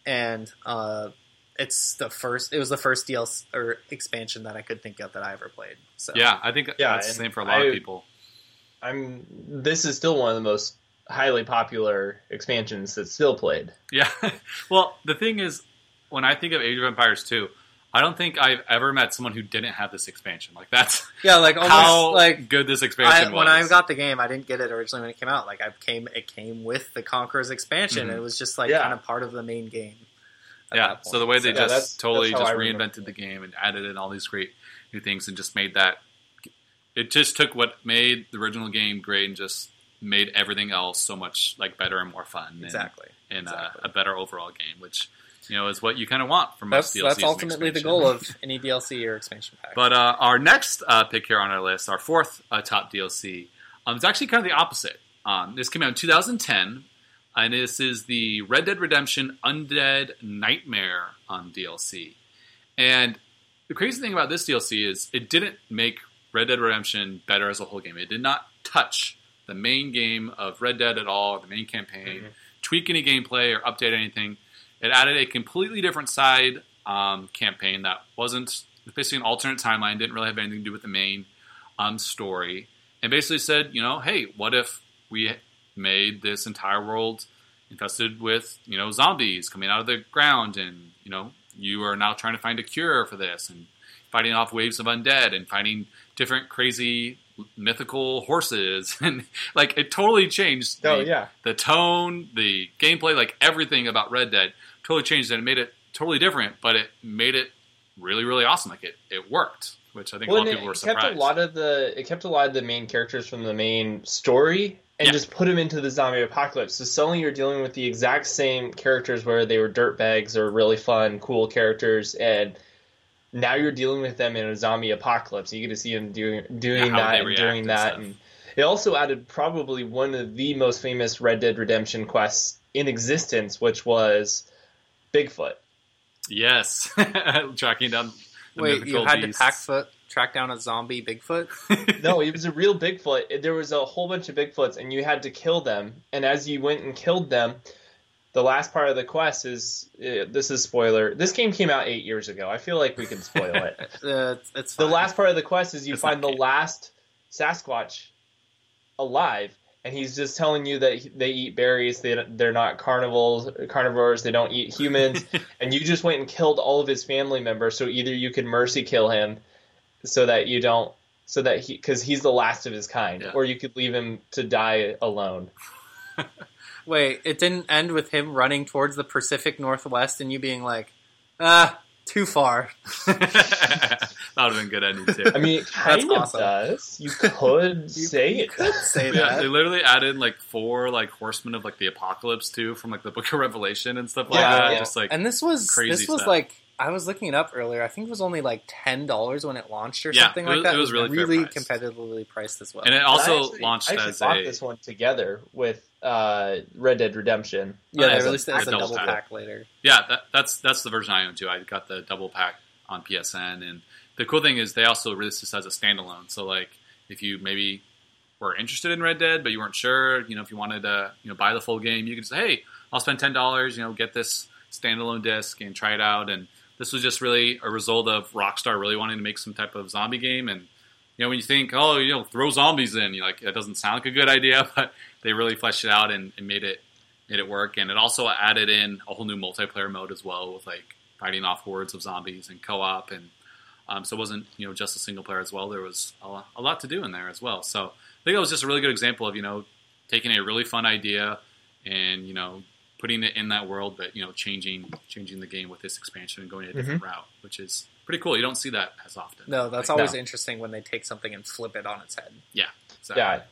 and uh, it's the first. It was the first DLC or expansion that I could think of that I ever played. So. Yeah, I think Yeah, that's the same for a lot I- of people. I'm. This is still one of the most highly popular expansions that's still played. Yeah. well, the thing is, when I think of Age of Empires 2, I don't think I've ever met someone who didn't have this expansion. Like that's yeah, like almost how like good this I, expansion was. when I got the game, I didn't get it originally when it came out. Like I came, it came with the Conqueror's expansion. Mhm. It was just like Yeah. kind of part of the main game. yeah. So the way they So- Yeah, just that's- totally that's just I reinvented the game and added in all these great new things and just made that. It just took what made the original game great and just made everything else so much like better and more fun. and- exactly. and Exactly. uh, a better overall game, which you know is what you kind of want from most That's DLCs that's ultimately the goal of any DLC or expansion pack. But uh, our next uh, pick here on our list, our fourth uh, top DLC, um, is actually kind of the opposite. Um, this came out in 2010, and this is the Red Dead Redemption Undead Nightmare on DLC. And the crazy thing about this DLC is it didn't make Red Dead Redemption better as a whole game. It did not touch the main game of Red Dead at all, the main campaign, Mhm. tweak any gameplay or update anything. It added a completely different side um, campaign that wasn't basically an alternate timeline, didn't really have anything to do with the main um, story. and basically said, you know, hey, what if we made this entire world infested with you know zombies coming out of the ground, and you know you are now trying to find a cure for this and fighting off waves of undead and finding different crazy mythical horses and like it totally changed Oh the, yeah. the tone the gameplay like everything about red dead totally changed and it made it totally different but it made it really really awesome like it, it worked which i think Well, a lot of people were it kept surprised a lot of the it kept a lot of the main characters from the main story and Yeah. just put them into the zombie apocalypse. So suddenly you're dealing with the exact same characters where they were dirtbags or really fun, cool characters, and now you're dealing with them in a zombie apocalypse. You get to see them doing doing Yeah, that and doing and that, stuff. and it also added probably one of the most famous Red Dead Redemption quests in existence, which was Bigfoot. yes tracking down the Wait, you had beasts. to packfoot track down a zombie Bigfoot? no, it was a real Bigfoot. There was a whole bunch of Bigfoots, and you had to kill them. And as you went and killed them, the last part of the quest is uh, this is spoiler. This game came out eight years ago. I feel like we can spoil it. Uh, it's, it's the last part of the quest is you It's find the eight. last Sasquatch alive, and he's just telling you that they eat berries. They they're not carnivores. Carnivores. They don't eat humans. and you just went and killed all of his family members. So either you could mercy kill him, so that you don't, so that he, because he's the last of his kind, Yeah. or you could leave him to die alone. Wait, it didn't end with him running towards the Pacific Northwest and you being like, ah, too far. that would have been good ending too I mean, it kind of awesome. does. You could say you it. could say yeah, that. they literally added like four like horsemen of like the apocalypse too from like the Book of Revelation and stuff like Yeah, that. yeah. Just like and this was crazy this was stuff. like I was looking it up earlier. I think it was only like ten dollars when it launched or Yeah, something it like that. it was really fair priced. competitively priced as well. and it I also actually- launched I actually as bought a this one together with uh, Red Dead Redemption. yeah, as they released it as a a double double pack. pack later. yeah. That, that's that's the version I own too. I got the double pack on PSN, and the cool thing is they also released this as a standalone. So like if you maybe were interested in Red Dead but you weren't sure, you know, if you wanted to you know buy the full game, you could say, hey, I'll spend ten dollars, you know, get this standalone disc and try it out. And this was just really a result of Rockstar really wanting to make some type of zombie game. And you know, when you think, oh, you know, throw zombies in, you're like, that doesn't sound like a good idea, but they really fleshed it out and, and made it made it work. And it also added in a whole new multiplayer mode as well with like fighting off hordes of zombies and co-op and um, so it wasn't you know just a single player as well. There was a lot, a lot to do in there as well. So I think that was just a really good example of you know taking a really fun idea and you know putting it in that world, but you know changing changing the game with this expansion and going a different route, which is pretty cool. You don't see that as often. No, that's Like, always no. interesting when they take something and flip it on its head. so, Yeah,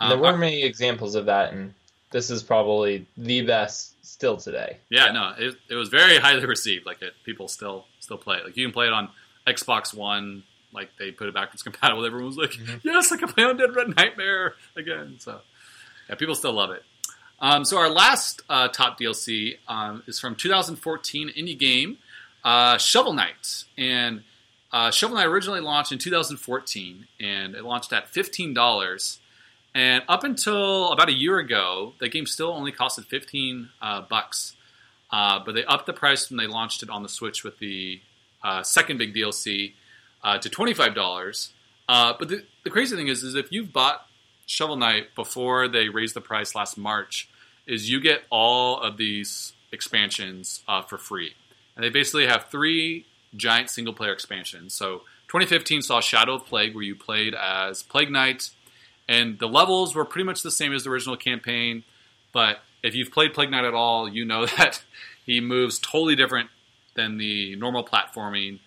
um, there weren't many examples of that, and this is probably the best still today. Yeah, no, it, it was very highly received. Like it, people still still play it. Like you can play it on Xbox One. Like they put it backwards compatible. Everyone was like, Mhm. "Yes, I can play on Dead Red Nightmare again." So yeah, people still love it. Um, so our last uh, top DLC um, is from 2014 indie game uh, Shovel Knight, and uh, Shovel Knight originally launched in 2014, and it launched at fifteen dollars. And up until about a year ago, the game still only costed 15 uh, bucks. Uh, but they upped the price when they launched it on the Switch with the uh, second big DLC uh, to $25. Uh, but the, the crazy thing is, is if you've bought Shovel Knight before they raised the price last March, is you get all of these expansions uh, for free. And they basically have three giant single player expansions. So 2015 saw Shadow of Plague, where you played as Plague Knight, and the levels were pretty much the same as the original campaign. But if you've played Plague Knight at all, you know that he moves totally different than the normal platforming.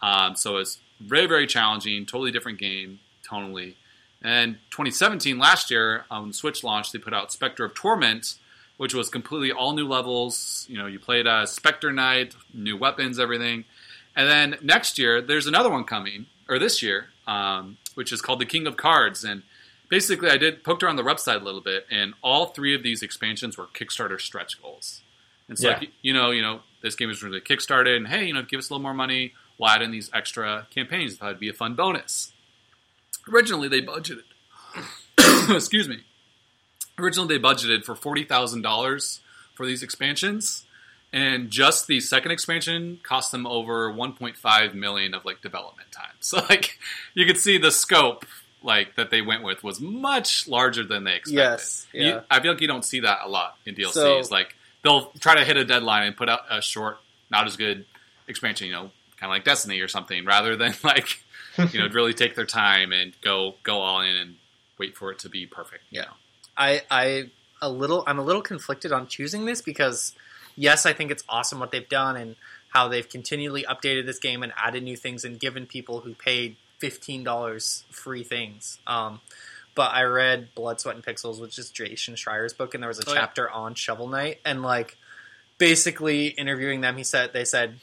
Um, so it's very, very challenging, totally different game tonally. And 2017, last year, on Switch launch, they put out Spectre of Torment, which was completely all new levels. You know, you played as Spectre Knight, new weapons, everything. And then next year, there's another one coming, or this year, um, which is called the King of Cards. And basically, I did poked around the website a little bit, and all three of these expansions were Kickstarter stretch goals. And so, Yeah. like, you know, you know, this game was really kickstarted, and hey, you know, give us a little more money. We'll add in these extra campaigns. Thought it'd be a fun bonus. Originally, they budgeted. excuse me. Originally, they budgeted for forty thousand dollars for these expansions, and just the second expansion cost them over one point five million of like development time. So, like, you could see the scope like that they went with was much larger than they expected. Yes, You- I feel like you don't see that a lot in DLCs. So- like they'll try to hit a deadline and put out a short, not as good expansion. You know, kind of like Destiny or something, rather than like you know really take their time and go go all in and wait for it to be perfect. Yeah. know? I I a little I'm a little conflicted on choosing this because yes, I think it's awesome what they've done and how they've continually updated this game and added new things and given people who paid fifteen dollars free things. Um, but I read Blood, Sweat, and Pixels, which is Jason Schreier's book, and there was a Oh, yeah. chapter on Shovel Knight, and like basically interviewing them, he said they said,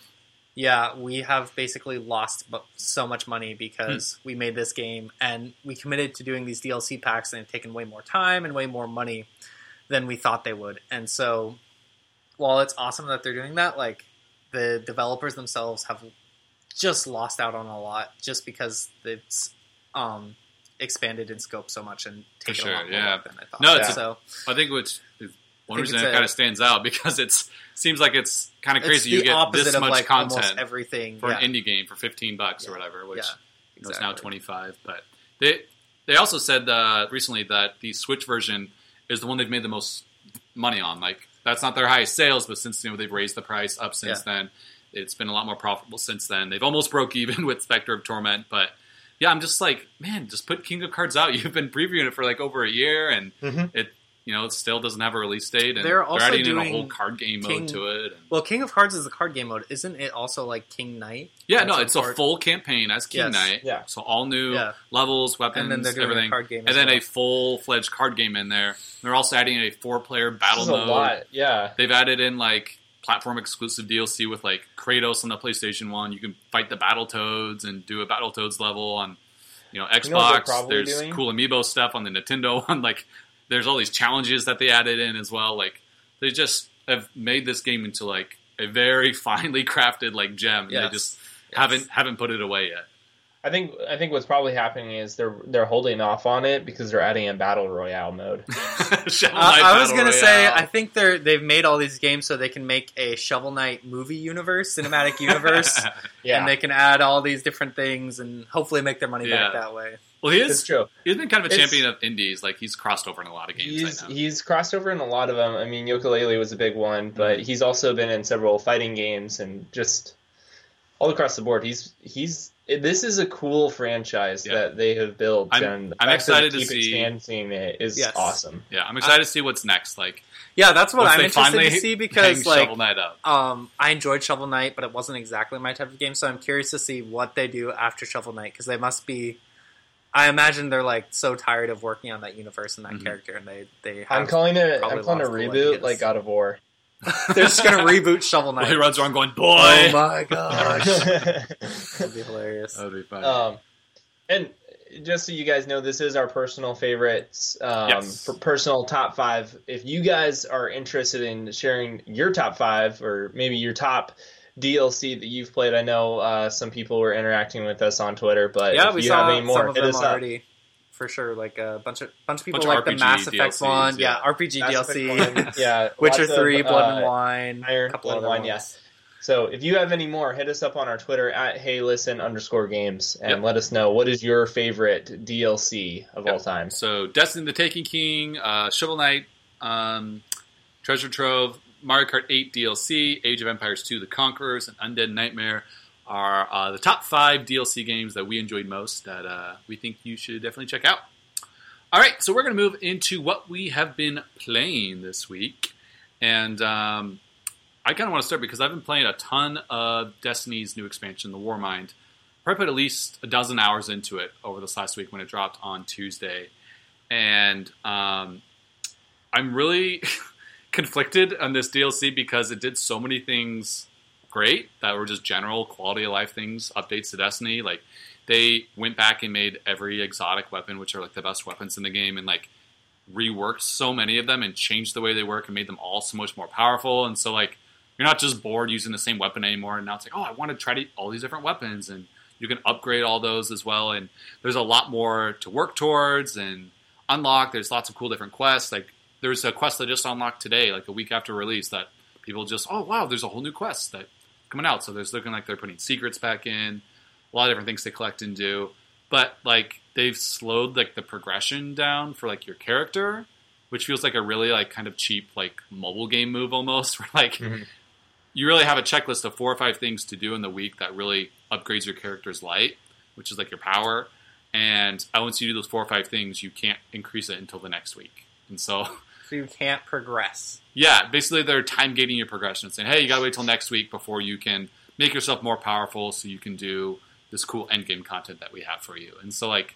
"Yeah, we have basically lost so much money because we made this game and we committed to doing these DLC packs, and it's taken way more time and way more money than we thought they would." And so, while it's awesome that they're doing that, like the developers themselves have just lost out on a lot just because it's um, expanded in scope so much and taken sure, a lot more yeah. than I thought. No, it's a- so I think which is one reason it kind of stands out because it's seems like it's kind of crazy. You get this much like content everything for yeah. an indie game for fifteen bucks or whatever, which yeah, you know, it's now twenty five. But they they also said uh, recently that the Switch version is the one they've made the most money on. Like that's not their highest sales, but since you know they've raised the price up since then, it's been a lot more profitable since then. They've almost broke even with Spectre of Torment, but yeah, I'm just like, man, just put King of Cards out. You've been previewing it for like over a year, and Mhm. it you know it still doesn't have a release date, and They're they're, also adding in a whole card game King- mode to it. And, Well, King of Cards is the card game mode, isn't it? Also like King Knight. yeah, no, a it's a full campaign as King Yes. Knight. Yeah. So all new Yeah. levels, weapons, And then everything, card game, and then well. a full fledged card game in there. They're also adding a four player battle This is a mode. lot. Yeah. They've added in like platform exclusive DLC with like Kratos on the PlayStation One. You can fight the Battletoads and do a Battletoads level on you know Xbox. You know what they're probably there's doing? cool amiibo stuff on the Nintendo one. Like there's all these challenges that they added in as well. Like they just have made this game into like a very finely crafted like gem. Yes. They just Yes. haven't haven't put it away yet. I think I think what's probably happening is they're they're holding off on it because they're adding a battle royale mode. Shovel I, I was gonna say, I think they're they've made all these games so they can make a Shovel Knight movie universe, cinematic universe, Yeah, and they can add all these different things and hopefully make their money back that way. well, he it's is. true. He's been kind of a It's- champion of indies. Like he's crossed over in a lot of games. He's I know. he's crossed over in a lot of them. I mean, Yooka-Laylee was a big one, but mm-hmm. he's also been in several fighting games and just all across the board. He's he's this is a cool franchise Yeah. that they have built, I'm- and the I'm fact that excited they to see- expanding it is Yes. awesome. Yeah, I'm excited to see what's next. Like Yeah, that's what I'm interested to see because like Shovel Knight up. um, I enjoyed Shovel Knight, but it wasn't exactly my type of game. So I'm curious to see what they do after Shovel Knight because they must be. I imagine they're like so tired of working on that universe and that Mhm. character, and they they have, I'm calling it. I'm calling it a reboot, like God of War. They're just gonna reboot Shovel Well, he Knight. runs around going, "Boy." Oh my gosh, that'd be hilarious. That'd be funny. um, and just so you guys know, this is our personal favorites, um, Yes. for personal top five. If you guys are interested in sharing your top five or maybe your top DLC that you've played, I know uh, some people were interacting with us on Twitter, but yeah, if we you saw have any more, some of them us already. For sure, like a bunch of bunch of people Bunch of like the Mass Effect DLCs, one, yeah, yeah. RPG. Mass DLC, Effect one, yeah, Witcher lots of, Three, Blood uh, and Wine, Iron, a couple Blood and Wine, ones. yes. So if you have any more, hit us up on our Twitter at Hey Listen underscore Games and Yep. let us know what is your favorite DLC of all time. So, Destiny the Taken King, uh, Shovel Knight, um, Treasure Trove, Mario Kart 8 DLC, Age of Empires 2 The Conquerors, and Undead Nightmare are uh, the top five DLC games that we enjoyed most that uh, we think you should definitely check out. All right, so we're going to move into what we have been playing this week. And um, I kind of want to start because I've been playing a ton of Destiny's new expansion, The Warmind. Probably put at least a dozen hours into it over this last week when it dropped on Tuesday. And um, I'm really conflicted on this DLC because it did so many things great that were just general quality of life things, updates to Destiny. Like they went back and made every exotic weapon, which are like the best weapons in the game, and like reworked so many of them and changed the way they work and made them all so much more powerful. And so like you're not just bored using the same weapon anymore. And now it's like, oh, I want to try to all these different weapons, and you can upgrade all those as well. And there's a lot more to work towards and unlock. There's lots of cool different quests. Like there's a quest that just unlocked today, like a week after release, that people just, oh wow, there's a whole new quest that coming out. So there's looking like they're putting secrets back in, a lot of different things to collect and do. but like they've slowed like the progression down for like your character, which feels like a really like kind of cheap like mobile game move almost. Where like Mhm. you really have a checklist of four or five things to do in the week that really upgrades your character's light, which is like your power. And once you do those four or five things, you can't increase it until the next week. And so, So you can't progress. yeah, basically they're time gating your progression, saying, "Hey, you gotta wait till next week before you can make yourself more powerful, so you can do this cool endgame content that we have for you." And so, like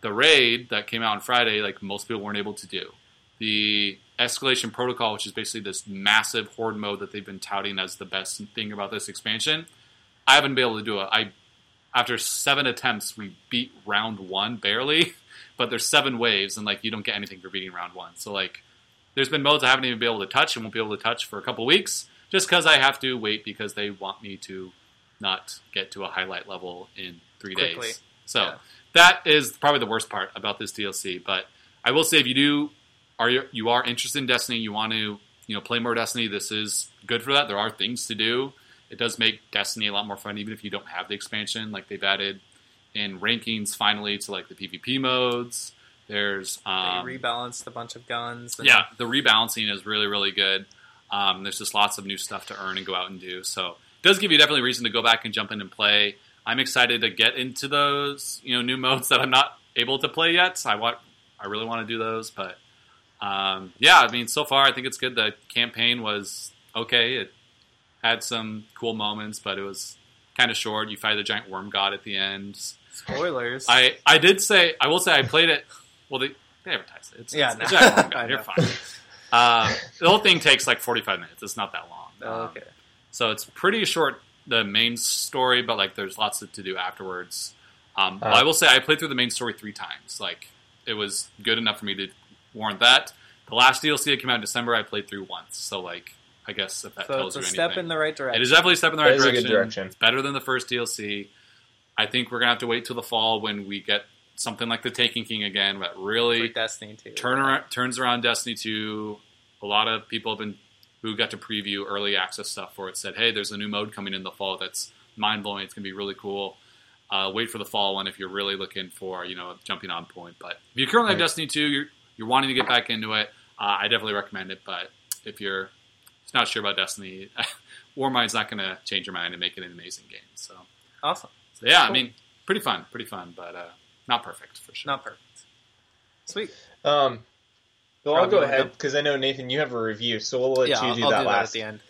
the raid that came out on Friday, like most people weren't able to do. The escalation protocol, which is basically this massive horde mode that they've been touting as the best thing about this expansion, I haven't been able to do it. I after seven attempts, we beat round one barely, but there's seven waves, and like you don't get anything for beating round one. So like, there's been modes I haven't even been able to touch and won't be able to touch for a couple weeks, just because I have to wait because they want me to not get to a highlight level in three Quickly. days. So Yeah. that is probably the worst part about this DLC. But I will say, if you do are you, you are interested in Destiny, you want to you know play more Destiny, this is good for that. There are things to do. It does make Destiny a lot more fun, even if you don't have the expansion. Like they've added in rankings finally to like the PvP modes. There's um, they rebalanced a bunch of guns. And yeah, the rebalancing is really, really good. Um, there's just lots of new stuff to earn and go out and do. So it does give you definitely reason to go back and jump in and play. I'm excited to get into those, you know, new modes that I'm not able to play yet. So I want, I really want to do those. But um, yeah, I mean, so far I think it's good. The campaign was okay. It had some cool moments, but it was kind of short. You fight the giant worm god at the end. Spoilers. I, I did say I will say I played it. Well, they, they advertised it. It's, Yeah, it's, no. it's Giant Worm You're fine. Uh, the whole thing takes like 45 minutes. It's not that long. Oh, Um, okay. so it's pretty short, the main story, but like there's lots to do afterwards. Um, Uh. I will say I played through the main story three times. Like it was good enough for me to warrant that. The last DLC that came out in December, I played through once. So like I guess if that So tells it's a you step in the right direction. It is definitely a step in the right is a direction. good direction. It's better than the first DLC. I think we're gonna have to wait till the fall when we get something like the Taken King again, that really for Destiny 2. turn around, turns around Destiny 2. A lot of people have been who got to preview early access stuff for it said, "Hey, there's a new mode coming in the fall that's mind blowing. It's gonna be really cool." Uh, wait for the fall one if you're really looking for you know a jumping on point. But if you currently have Destiny 2, you're you're wanting to get back into it. Uh, I definitely recommend it. But if you're not sure about Destiny, Warmind's not going to change your mind and make it an amazing game. So, Awesome. so yeah, I mean, pretty fun, pretty fun, but uh, not perfect for sure. Not perfect. Sweet. Um, well, Rob, I'll go ahead because I know Nathan, you have a review, so we'll let yeah, you I'll, do I'll that do that at the end.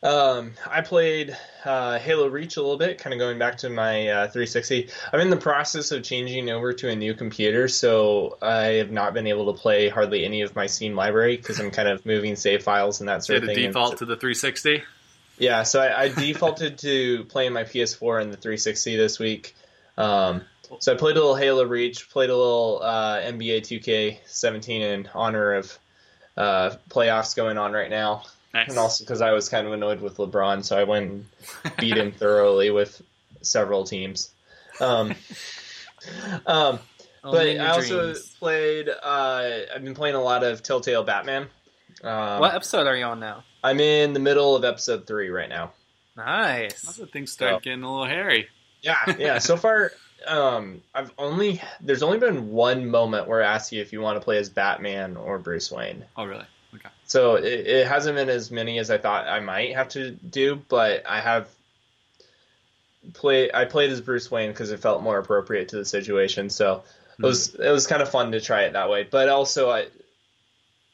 Um, I played uh, Halo Reach a little bit, kind of going back to my uh, 360. I'm in the process of changing over to a new computer, so I have not been able to play hardly any of my Steam library because I'm kind of moving save files and that sort of thing. Default so- to the 360. yeah, so I, I defaulted to playing my PS4 and the 360 this week. Um, so I played a little Halo Reach, played a little uh, NBA 2K17 in honor of uh, playoffs going on right now, Nice. and also because I was kind of annoyed with LeBron, so I went and beat him thoroughly with several teams. Um, um, but I also dreams. played. Uh, I've been playing a lot of Telltale Batman. Um, what episode are you on now? I'm in the middle of episode three right now. Nice. That's when things start getting a little hairy. Yeah, yeah. So far, um, I've only there's only been one moment where I asked you if you want to play as Batman or Bruce Wayne. Oh, really? Okay. So it, it hasn't been as many as I thought I might have to do, but I have play. I played as Bruce Wayne because it felt more appropriate to the situation. So it was it was kind of fun to try it that way. But also, I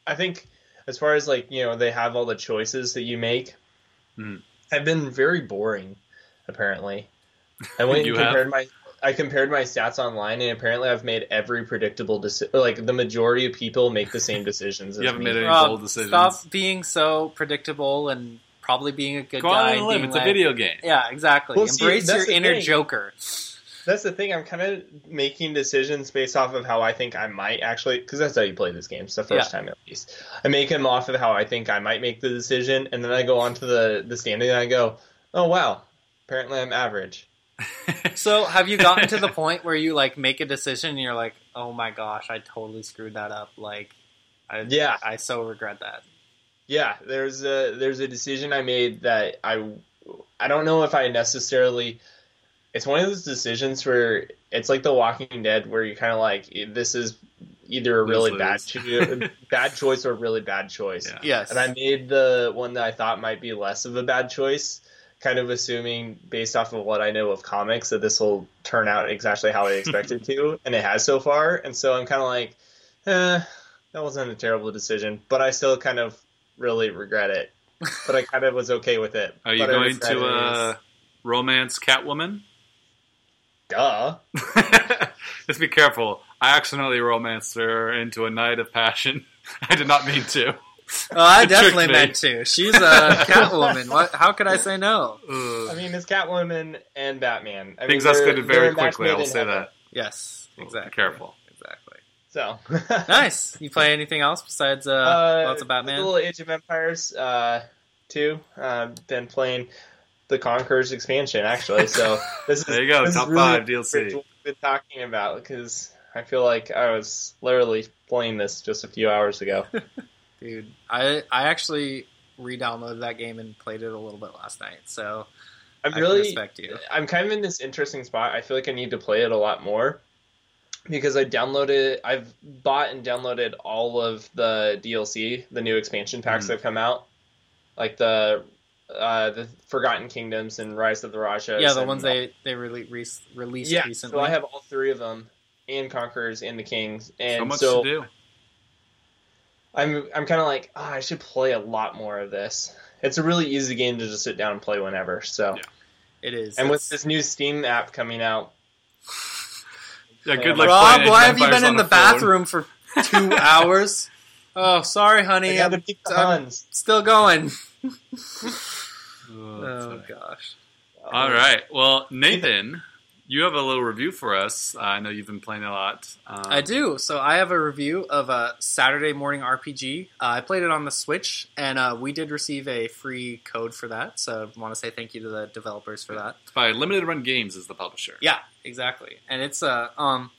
I think as far as like you know they have all the choices that you make, Hmm. have been very boring. Apparently, I went and You have? compared my. I compared my stats online, and apparently, I've made every predictable decision. Like the majority of people make the same decisions. You as haven't me. made any Rob, bold decisions. stop being so predictable and probably being a good Go guy. out on and a limb. being It's a video game. Yeah, exactly. Well, Embrace that's your inner thing. Joker. That's the thing. I'm kind of making decisions based off of how I think I might actually, because that's how you play this game. It's the first time at least. I make them off of how I think I might make the decision, and then I go onto the the standing and I go, "Oh wow, apparently I'm average." So, have you gotten to the point where you like make a decision and you're like, "Oh my gosh, I totally screwed that up." Like, I, Yeah. I so regret that. Yeah, there's a there's a decision I made that I I don't know if I necessarily it's one of those decisions where it's like The Walking Dead, where you kind of like this is either a really Lose, bad cho- bad choice or a really bad choice. Yeah. Yes. And I made the one that I thought might be less of a bad choice, kind of assuming based off of what I know of comics that this will turn out exactly how I expect it to, and it has so far. And so I'm kind of like, eh, that wasn't a terrible decision, but I still kind of really regret it. But I kind of was okay with it. Are you But going to uh, romance Catwoman? duh. Just be careful. I accidentally romanced her into a night of passion. I did not mean to. Oh, I It tricked definitely me. meant to. She's a Catwoman. What? How could I say no? I mean, it's Catwoman and Batman. I mean, Things they're- escalated very they're a match quickly. I will say heaven. that. Yes, exactly. Careful. Exactly. So Nice. You play anything else besides uh, Uh, lots of Batman? Little Age of Empires uh, two. Uh, been playing the Conquerors expansion actually. So this is There you go, this is top really five what DLC. we've been talking about because I feel like I was literally playing this just a few hours ago. Dude, I I actually re-downloaded that game and played it a little bit last night. So I'm I really respect you. I'm kind of in this interesting spot. I feel like I need to play it a lot more because I downloaded, I've bought and downloaded all of the DLC, the new expansion packs Mm. that have come out, like the uh, the Forgotten Kingdoms and Rise of the Rajas. Yeah, the and- ones they they really re- released yeah. recently. So I have all three of them, and Conquerors and the Kings, and so much so to do. I'm I'm kind of like, oh, I should play a lot more of this. It's a really easy game to just sit down and play whenever. So, Yeah. it is. and with this new Steam app coming out, Yeah, good oh luck. Rob, why have you been in the phone. bathroom for two hours? Oh, sorry, I honey. gotta I'm, beat the I'm Huns. still going. Oh, Oh gosh. All right. Well, Nathan, you have a little review for us. I know you've been playing a lot. Um, I do. So I have a review of a Saturday morning RPG. Uh, I played it on the Switch, and uh, we did receive a free code for that. So I want to say thank you to the developers for that. It's by Limited Run Games is the publisher. Yeah, exactly. And it's a um.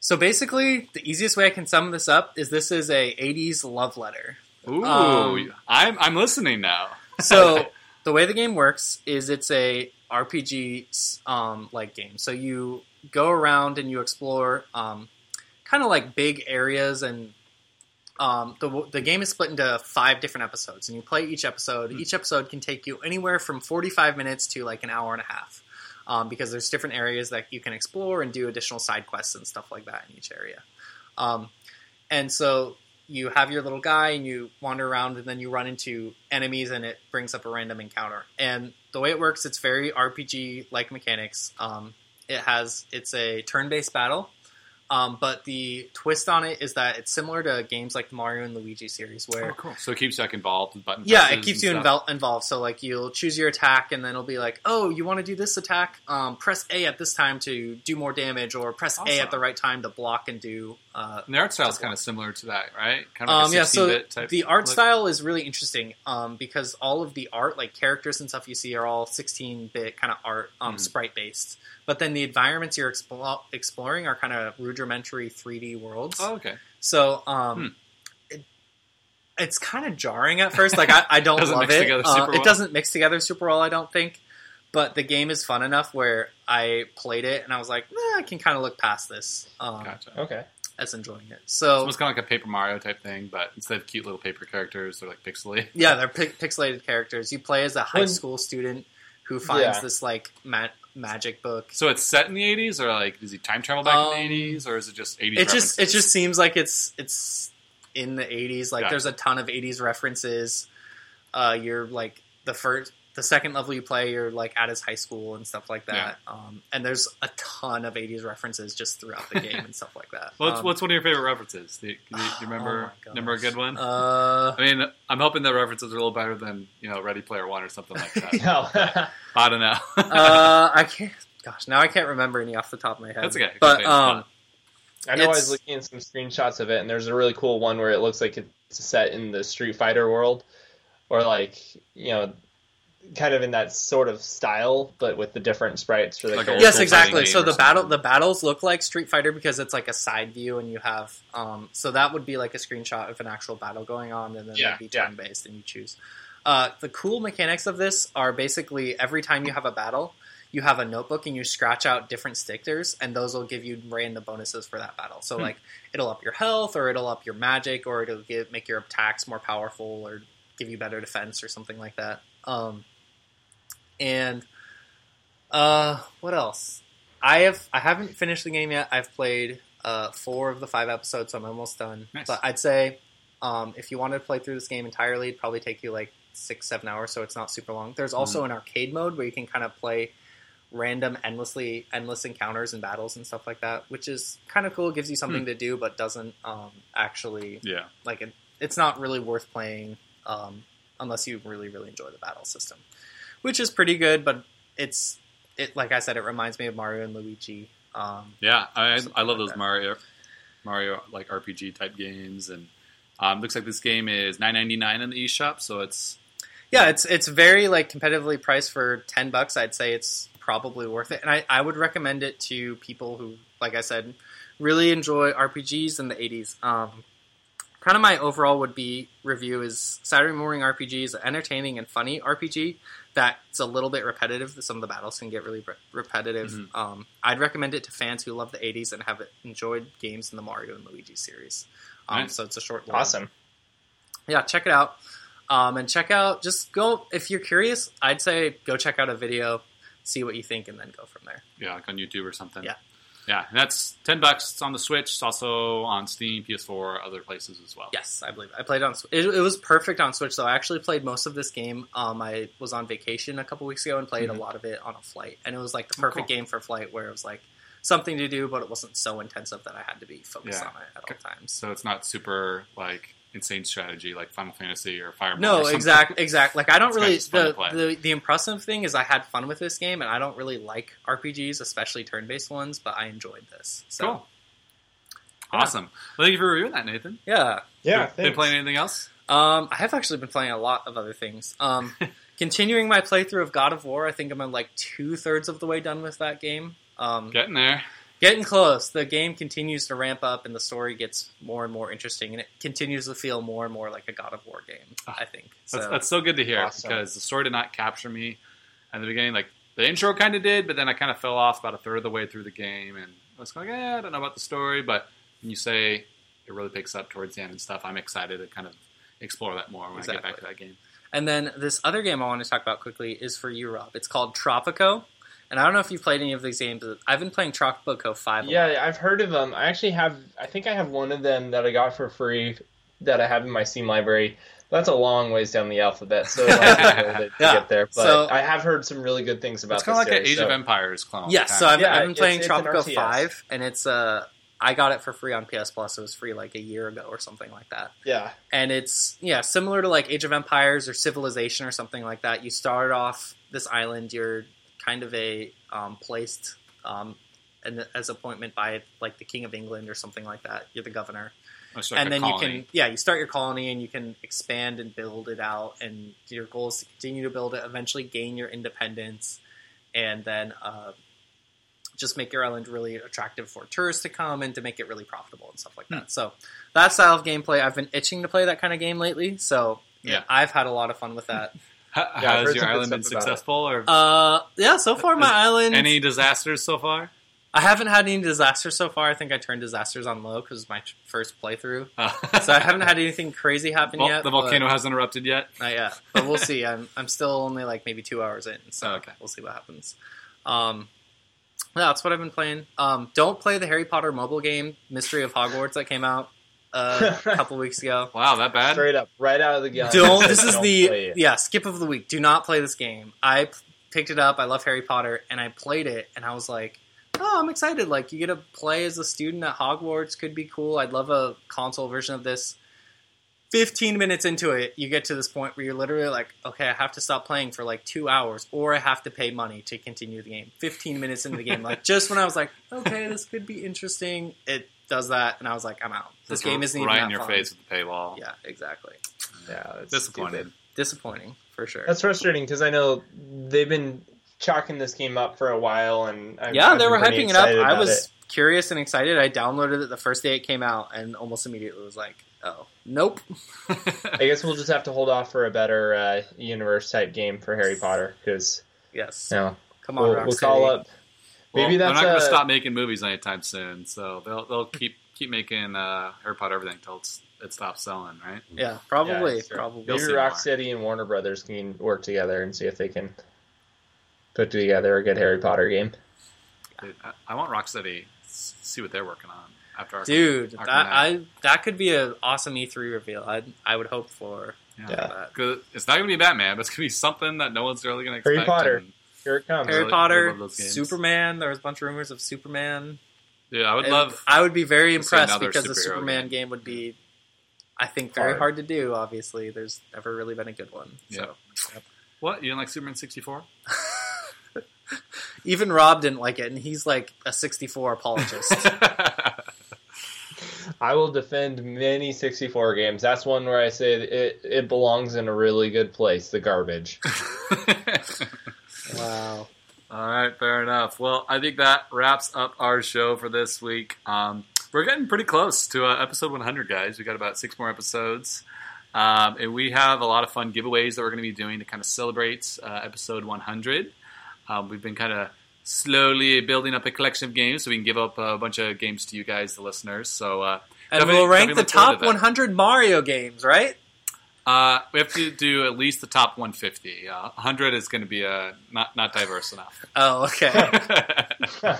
So basically, the easiest way I can sum this up is this is a '80s love letter. Ooh, Um, I'm I'm listening now. So the way the game works is it's a RPG um, like game. So you go around and you explore um, kind of like big areas, and um, the the game is split into five different episodes, and you play each episode. Hmm. Each episode can take you anywhere from forty five minutes to like an hour and a half. Um, because there's different areas that you can explore and do additional side quests and stuff like that in each area. Um, and so you have your little guy and you wander around and then you run into enemies and it brings up a random encounter. And the way it works, it's very RPG like mechanics. Um, it has it's a turn based battle, um, but the twist on it is that it's similar to games like the Mario and Luigi series, where Oh, cool. So it keeps you like, involved with button yeah, it keeps you involved. So like you'll choose your attack, and then it'll be like, oh, you want to do this attack? Um, press A at this time to do more damage, or press A at the right time to block and do. Uh, And the art style is kind of similar to that, right? Kind of like um, a yeah, so type the art look. style is really interesting um, because all of the art, like characters and stuff you see, are all 16-bit kind of art, um, Mhm. sprite based. But then the environments you're explo- exploring are kind of rudimentary 3D worlds. Oh, okay. So um, Hmm. it, it's kind of jarring at first. Like I, I don't love it. together Uh, super It doesn't mix together super well. I don't think. But the game is fun enough where I played it and I was like, eh, I can kind of look past this um, Gotcha. Okay. As enjoying it. It's So almost kind of like a Paper Mario type thing, but instead of cute little paper characters, they're like pixely. yeah, they're pi- pixelated characters. You play as a high When- school student who finds Yeah. this like ma- magic book. So it's set in the 80s, or like does he time travel back Um, in the 80s, or is it just 80s? It just it just seems like it's it's in the 80s. Like Got there's a ton of 80s references. Uh, you're like the first, the second level you play, you're like at his high school and stuff like that. Um, and there's a ton of 80s references just throughout the game and stuff like that. What's, Um, what's one of your favorite references? Do you, do you, do you Oh remember? my remember a good one? Uh, I mean, I'm hoping the references are a little better than you know Ready Player One or something like that. No. I don't know. uh, I can't. Gosh, now I can't remember any off the top of my head. That's okay. But um, I know I was looking at some screenshots of it, and there's a really cool one where it looks like it's set in the Street Fighter world, or like you know, kind of in that sort of style, but with the different sprites for the Like characters. yes, exactly. So the battle, the battles look like Street Fighter because it's like a side view, and you have. Um, so that would be like a screenshot of an actual battle going on, and then Yeah, it'd be yeah. turn based, and you choose. Uh, the cool mechanics of this are basically every time you have a battle, you have a notebook and you scratch out different stickers, and those will give you random bonuses for that battle. So Hmm. like it'll up your health, or it'll up your magic, or it'll give, make your attacks more powerful, or give you better defense, or something like that. Um, and uh, what else? I have I haven't finished the game yet. I've played uh, four of the five episodes, so I'm almost done. Nice. But I'd say um, if you wanted to play through this game entirely, it'd probably take you like six seven hours, so it's not super long. There's also an arcade mode where you can kind of play random endlessly endless encounters and battles and stuff like that, which is kind of cool. It gives you something to do, but doesn't um, actually Yeah. like it, it's not really worth playing um, unless you really really enjoy the battle system, which is pretty good. But it's it like I said, it reminds me of Mario and Luigi. Um, Yeah, I, I love like those that. Mario Mario like RPG type games, and um, looks like this game is nine ninety nine in the eShop, so it's yeah, it's it's very like competitively priced for ten bucks. I'd say it's probably worth it, and I, I would recommend it to people who, like I said, really enjoy RPGs in the eighties. Um, kind of my overall would be review is Saturday Morning RPG is an entertaining and funny RPG that's a little bit repetitive. Some of the battles can get really re- repetitive. Mhm. Um, I'd recommend it to fans who love the '80s and have enjoyed games in the Mario and Luigi series. Um, Nice. So it's a short, Awesome. yeah, check it out. Um, and check out, just go, if you're curious, I'd say go check out a video, see what you think, and then go from there. yeah, like on YouTube or something. Yeah. Yeah, and that's ten bucks. It's on the Switch. It's also on Steam, PS4, other places as well. Yes, I believe it. I played on, it, it was perfect on Switch, though. I actually played most of this game. Um, I was on vacation a couple weeks ago and played Mhm. a lot of it on a flight. And it was like the Oh, perfect cool. game for flight where it was like something to do, but it wasn't so intensive that I had to be focused Yeah. on it at all times. So it's not super like insane strategy like Final Fantasy or Fire. No, something. exact, exact. Like I don't really. just fun to The, the the impressive thing is I had fun with this game, and I don't really like RPGs, especially turn based ones. But I enjoyed this. So, Cool. Awesome. Well, thank you for reviewing that, Nathan. Yeah. Yeah. Been thanks. playing anything else? Um, I have actually been playing a lot of other things. Um, continuing my playthrough of God of War, I think I'm at like two thirds of the way done with that game. Um, Getting there. Getting close. The game continues to ramp up, and the story gets more and more interesting, and it continues to feel more and more like a God of War game. Ah, I think. So, That's, that's so good to hear Awesome. because the story did not capture me at the beginning. Like the intro kind of did, but then I kind of fell off about a third of the way through the game, and I was like, "Yeah, I don't know about the story." But when you say it really picks up towards the end and stuff, I'm excited to kind of explore that more when I get back to that game. And then this other game I want to talk about quickly is for you, Rob. It's called Tropico. And I don't know if you've played any of these games. I've been playing Tropico 5. Yeah, I've heard of them. I actually have. I think I have one of them that I got for free that I have in my Steam library. That's a long ways down the alphabet, so it might be a little bit to Yeah. get there. But So- I have heard some really good things about. It's kind of this like an series, Age of Empires clone. Yes, kind so. I've, Yeah, I've been it's- playing it's an Tropico 5, and it's uh, I got it for free on PS Plus. It was free like a year ago or something like that. Yeah, And it's, yeah, similar to like Age of Empires or Civilization or something like that. You start off this island, you're kind of a um, placed um, as appointment by like the King of England or something like that. You're the governor. Like and then you can yeah you start your colony and you can expand and build it out and your goal is to continue to build it eventually gain your independence and then uh, just make your island really attractive for tourists to come and to make it really profitable and stuff like that so that style of gameplay i've been itching to play that kind of game lately so Yeah. i've had a lot of fun with that Ha- Yeah, has your island been stuff about it. successful, or uh, yeah so far my island any disasters so far? i haven't had any disasters so far i think i turned disasters on low because it's my first playthrough so i haven't had anything crazy happen Vol- yet the but- volcano hasn't erupted yet. Not yet, but we'll see. I'm I'm still only like maybe two hours in, so Oh, okay. we'll see what happens. Um, yeah, that's what I've been playing. Um, don't play the Harry Potter mobile game, Mystery of Hogwarts, that came out uh, a couple weeks ago. Wow, that bad? straight up, right out of the gun. Don't. This is Don't the it. yeah skip of the week. Do not play this game. I p- picked it up. I love Harry Potter, and I played it, and I was like, oh, I'm excited. Like you get to play as a student at Hogwarts. Could be cool. I'd love a console version of this. 15 minutes into it, you get to this point where you're literally like, okay, I have to stop playing for like two hours, or I have to pay money to continue the game. 15 minutes into the game, like just when I was like, okay, this could be interesting, it does that, and I was like, I'm out. This Just game isn't even right that in your fun. face with the paywall. Yeah, exactly. Yeah, that's Disappointed. stupid. Disappointing for sure. That's frustrating because I know they've been chalking this game up for a while, and I've, yeah, I've they were hyping it up. I was it. curious and excited. I downloaded it the first day it came out, and almost immediately was like, "Oh, nope." I guess we'll just have to hold off for a better uh, universe type game for Harry Potter because Yes, you know Come on, we'll, we'll call up. Well, Maybe they're not going to stop making movies anytime soon, so they'll they'll keep keep making uh, Harry Potter everything until it's, it stops selling, right? Yeah, probably, Yeah, sure. probably. Maybe see more. Rocksteady and Warner Brothers can work together and see if they can put together a good Harry Potter game. Dude, I, I want Rocksteady s- see what they're working on after our Dude, Arkham that I that could be an awesome E3 reveal. I I would hope for Yeah. Yeah. that. 'Cause it's not going to be Batman, but it's going to be something that no one's really going to Harry expect. Potter. and- Here it comes. Harry Potter, love. Superman. There was a bunch of rumors of Superman. Yeah, I would And love. I would be very impressed because the Superman game. game. would be, I think, very Hard. hard. to do. Obviously, there's never really been a good one. So What you didn't like Superman sixty four? even Rob didn't like it, and he's like a 64 apologist. I will defend many 64 games. That's one where I say it, it belongs in a really good place, the garbage. wow. All right, fair enough. Well, I think that wraps up our show for this week. Um, we're getting pretty close to uh, episode 100, guys. We've got about six more episodes, um, and we have a lot of fun giveaways that we're going to be doing to kind of celebrate uh, episode 100. Um, we've been kind of slowly building up a collection of games so we can give up a bunch of games to you guys, the listeners. So, uh, And we'll rank the definitely look forward top to 100 Mario games, right? Uh, we have to do at least the top 150. Uh, 100 is going to be uh, not not diverse enough. Oh, okay.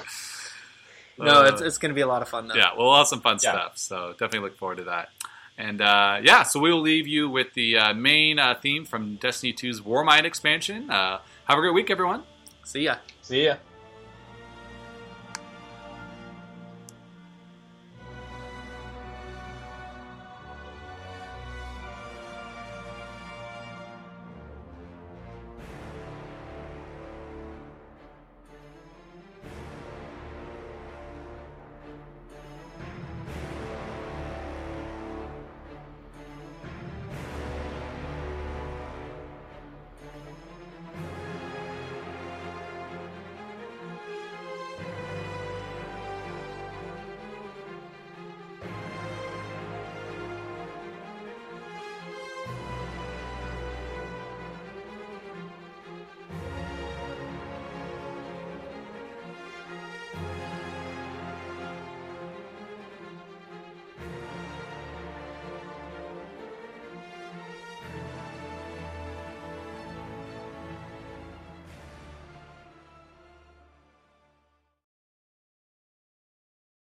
no, Uh, it's, it's going to be a lot of fun, though. Yeah, we'll have some fun Yeah. stuff. So definitely look forward to that. And uh, yeah, so we will leave you with the uh, main uh, theme from Destiny 2's Warmind expansion. Uh, have a great week, everyone. See ya. See ya.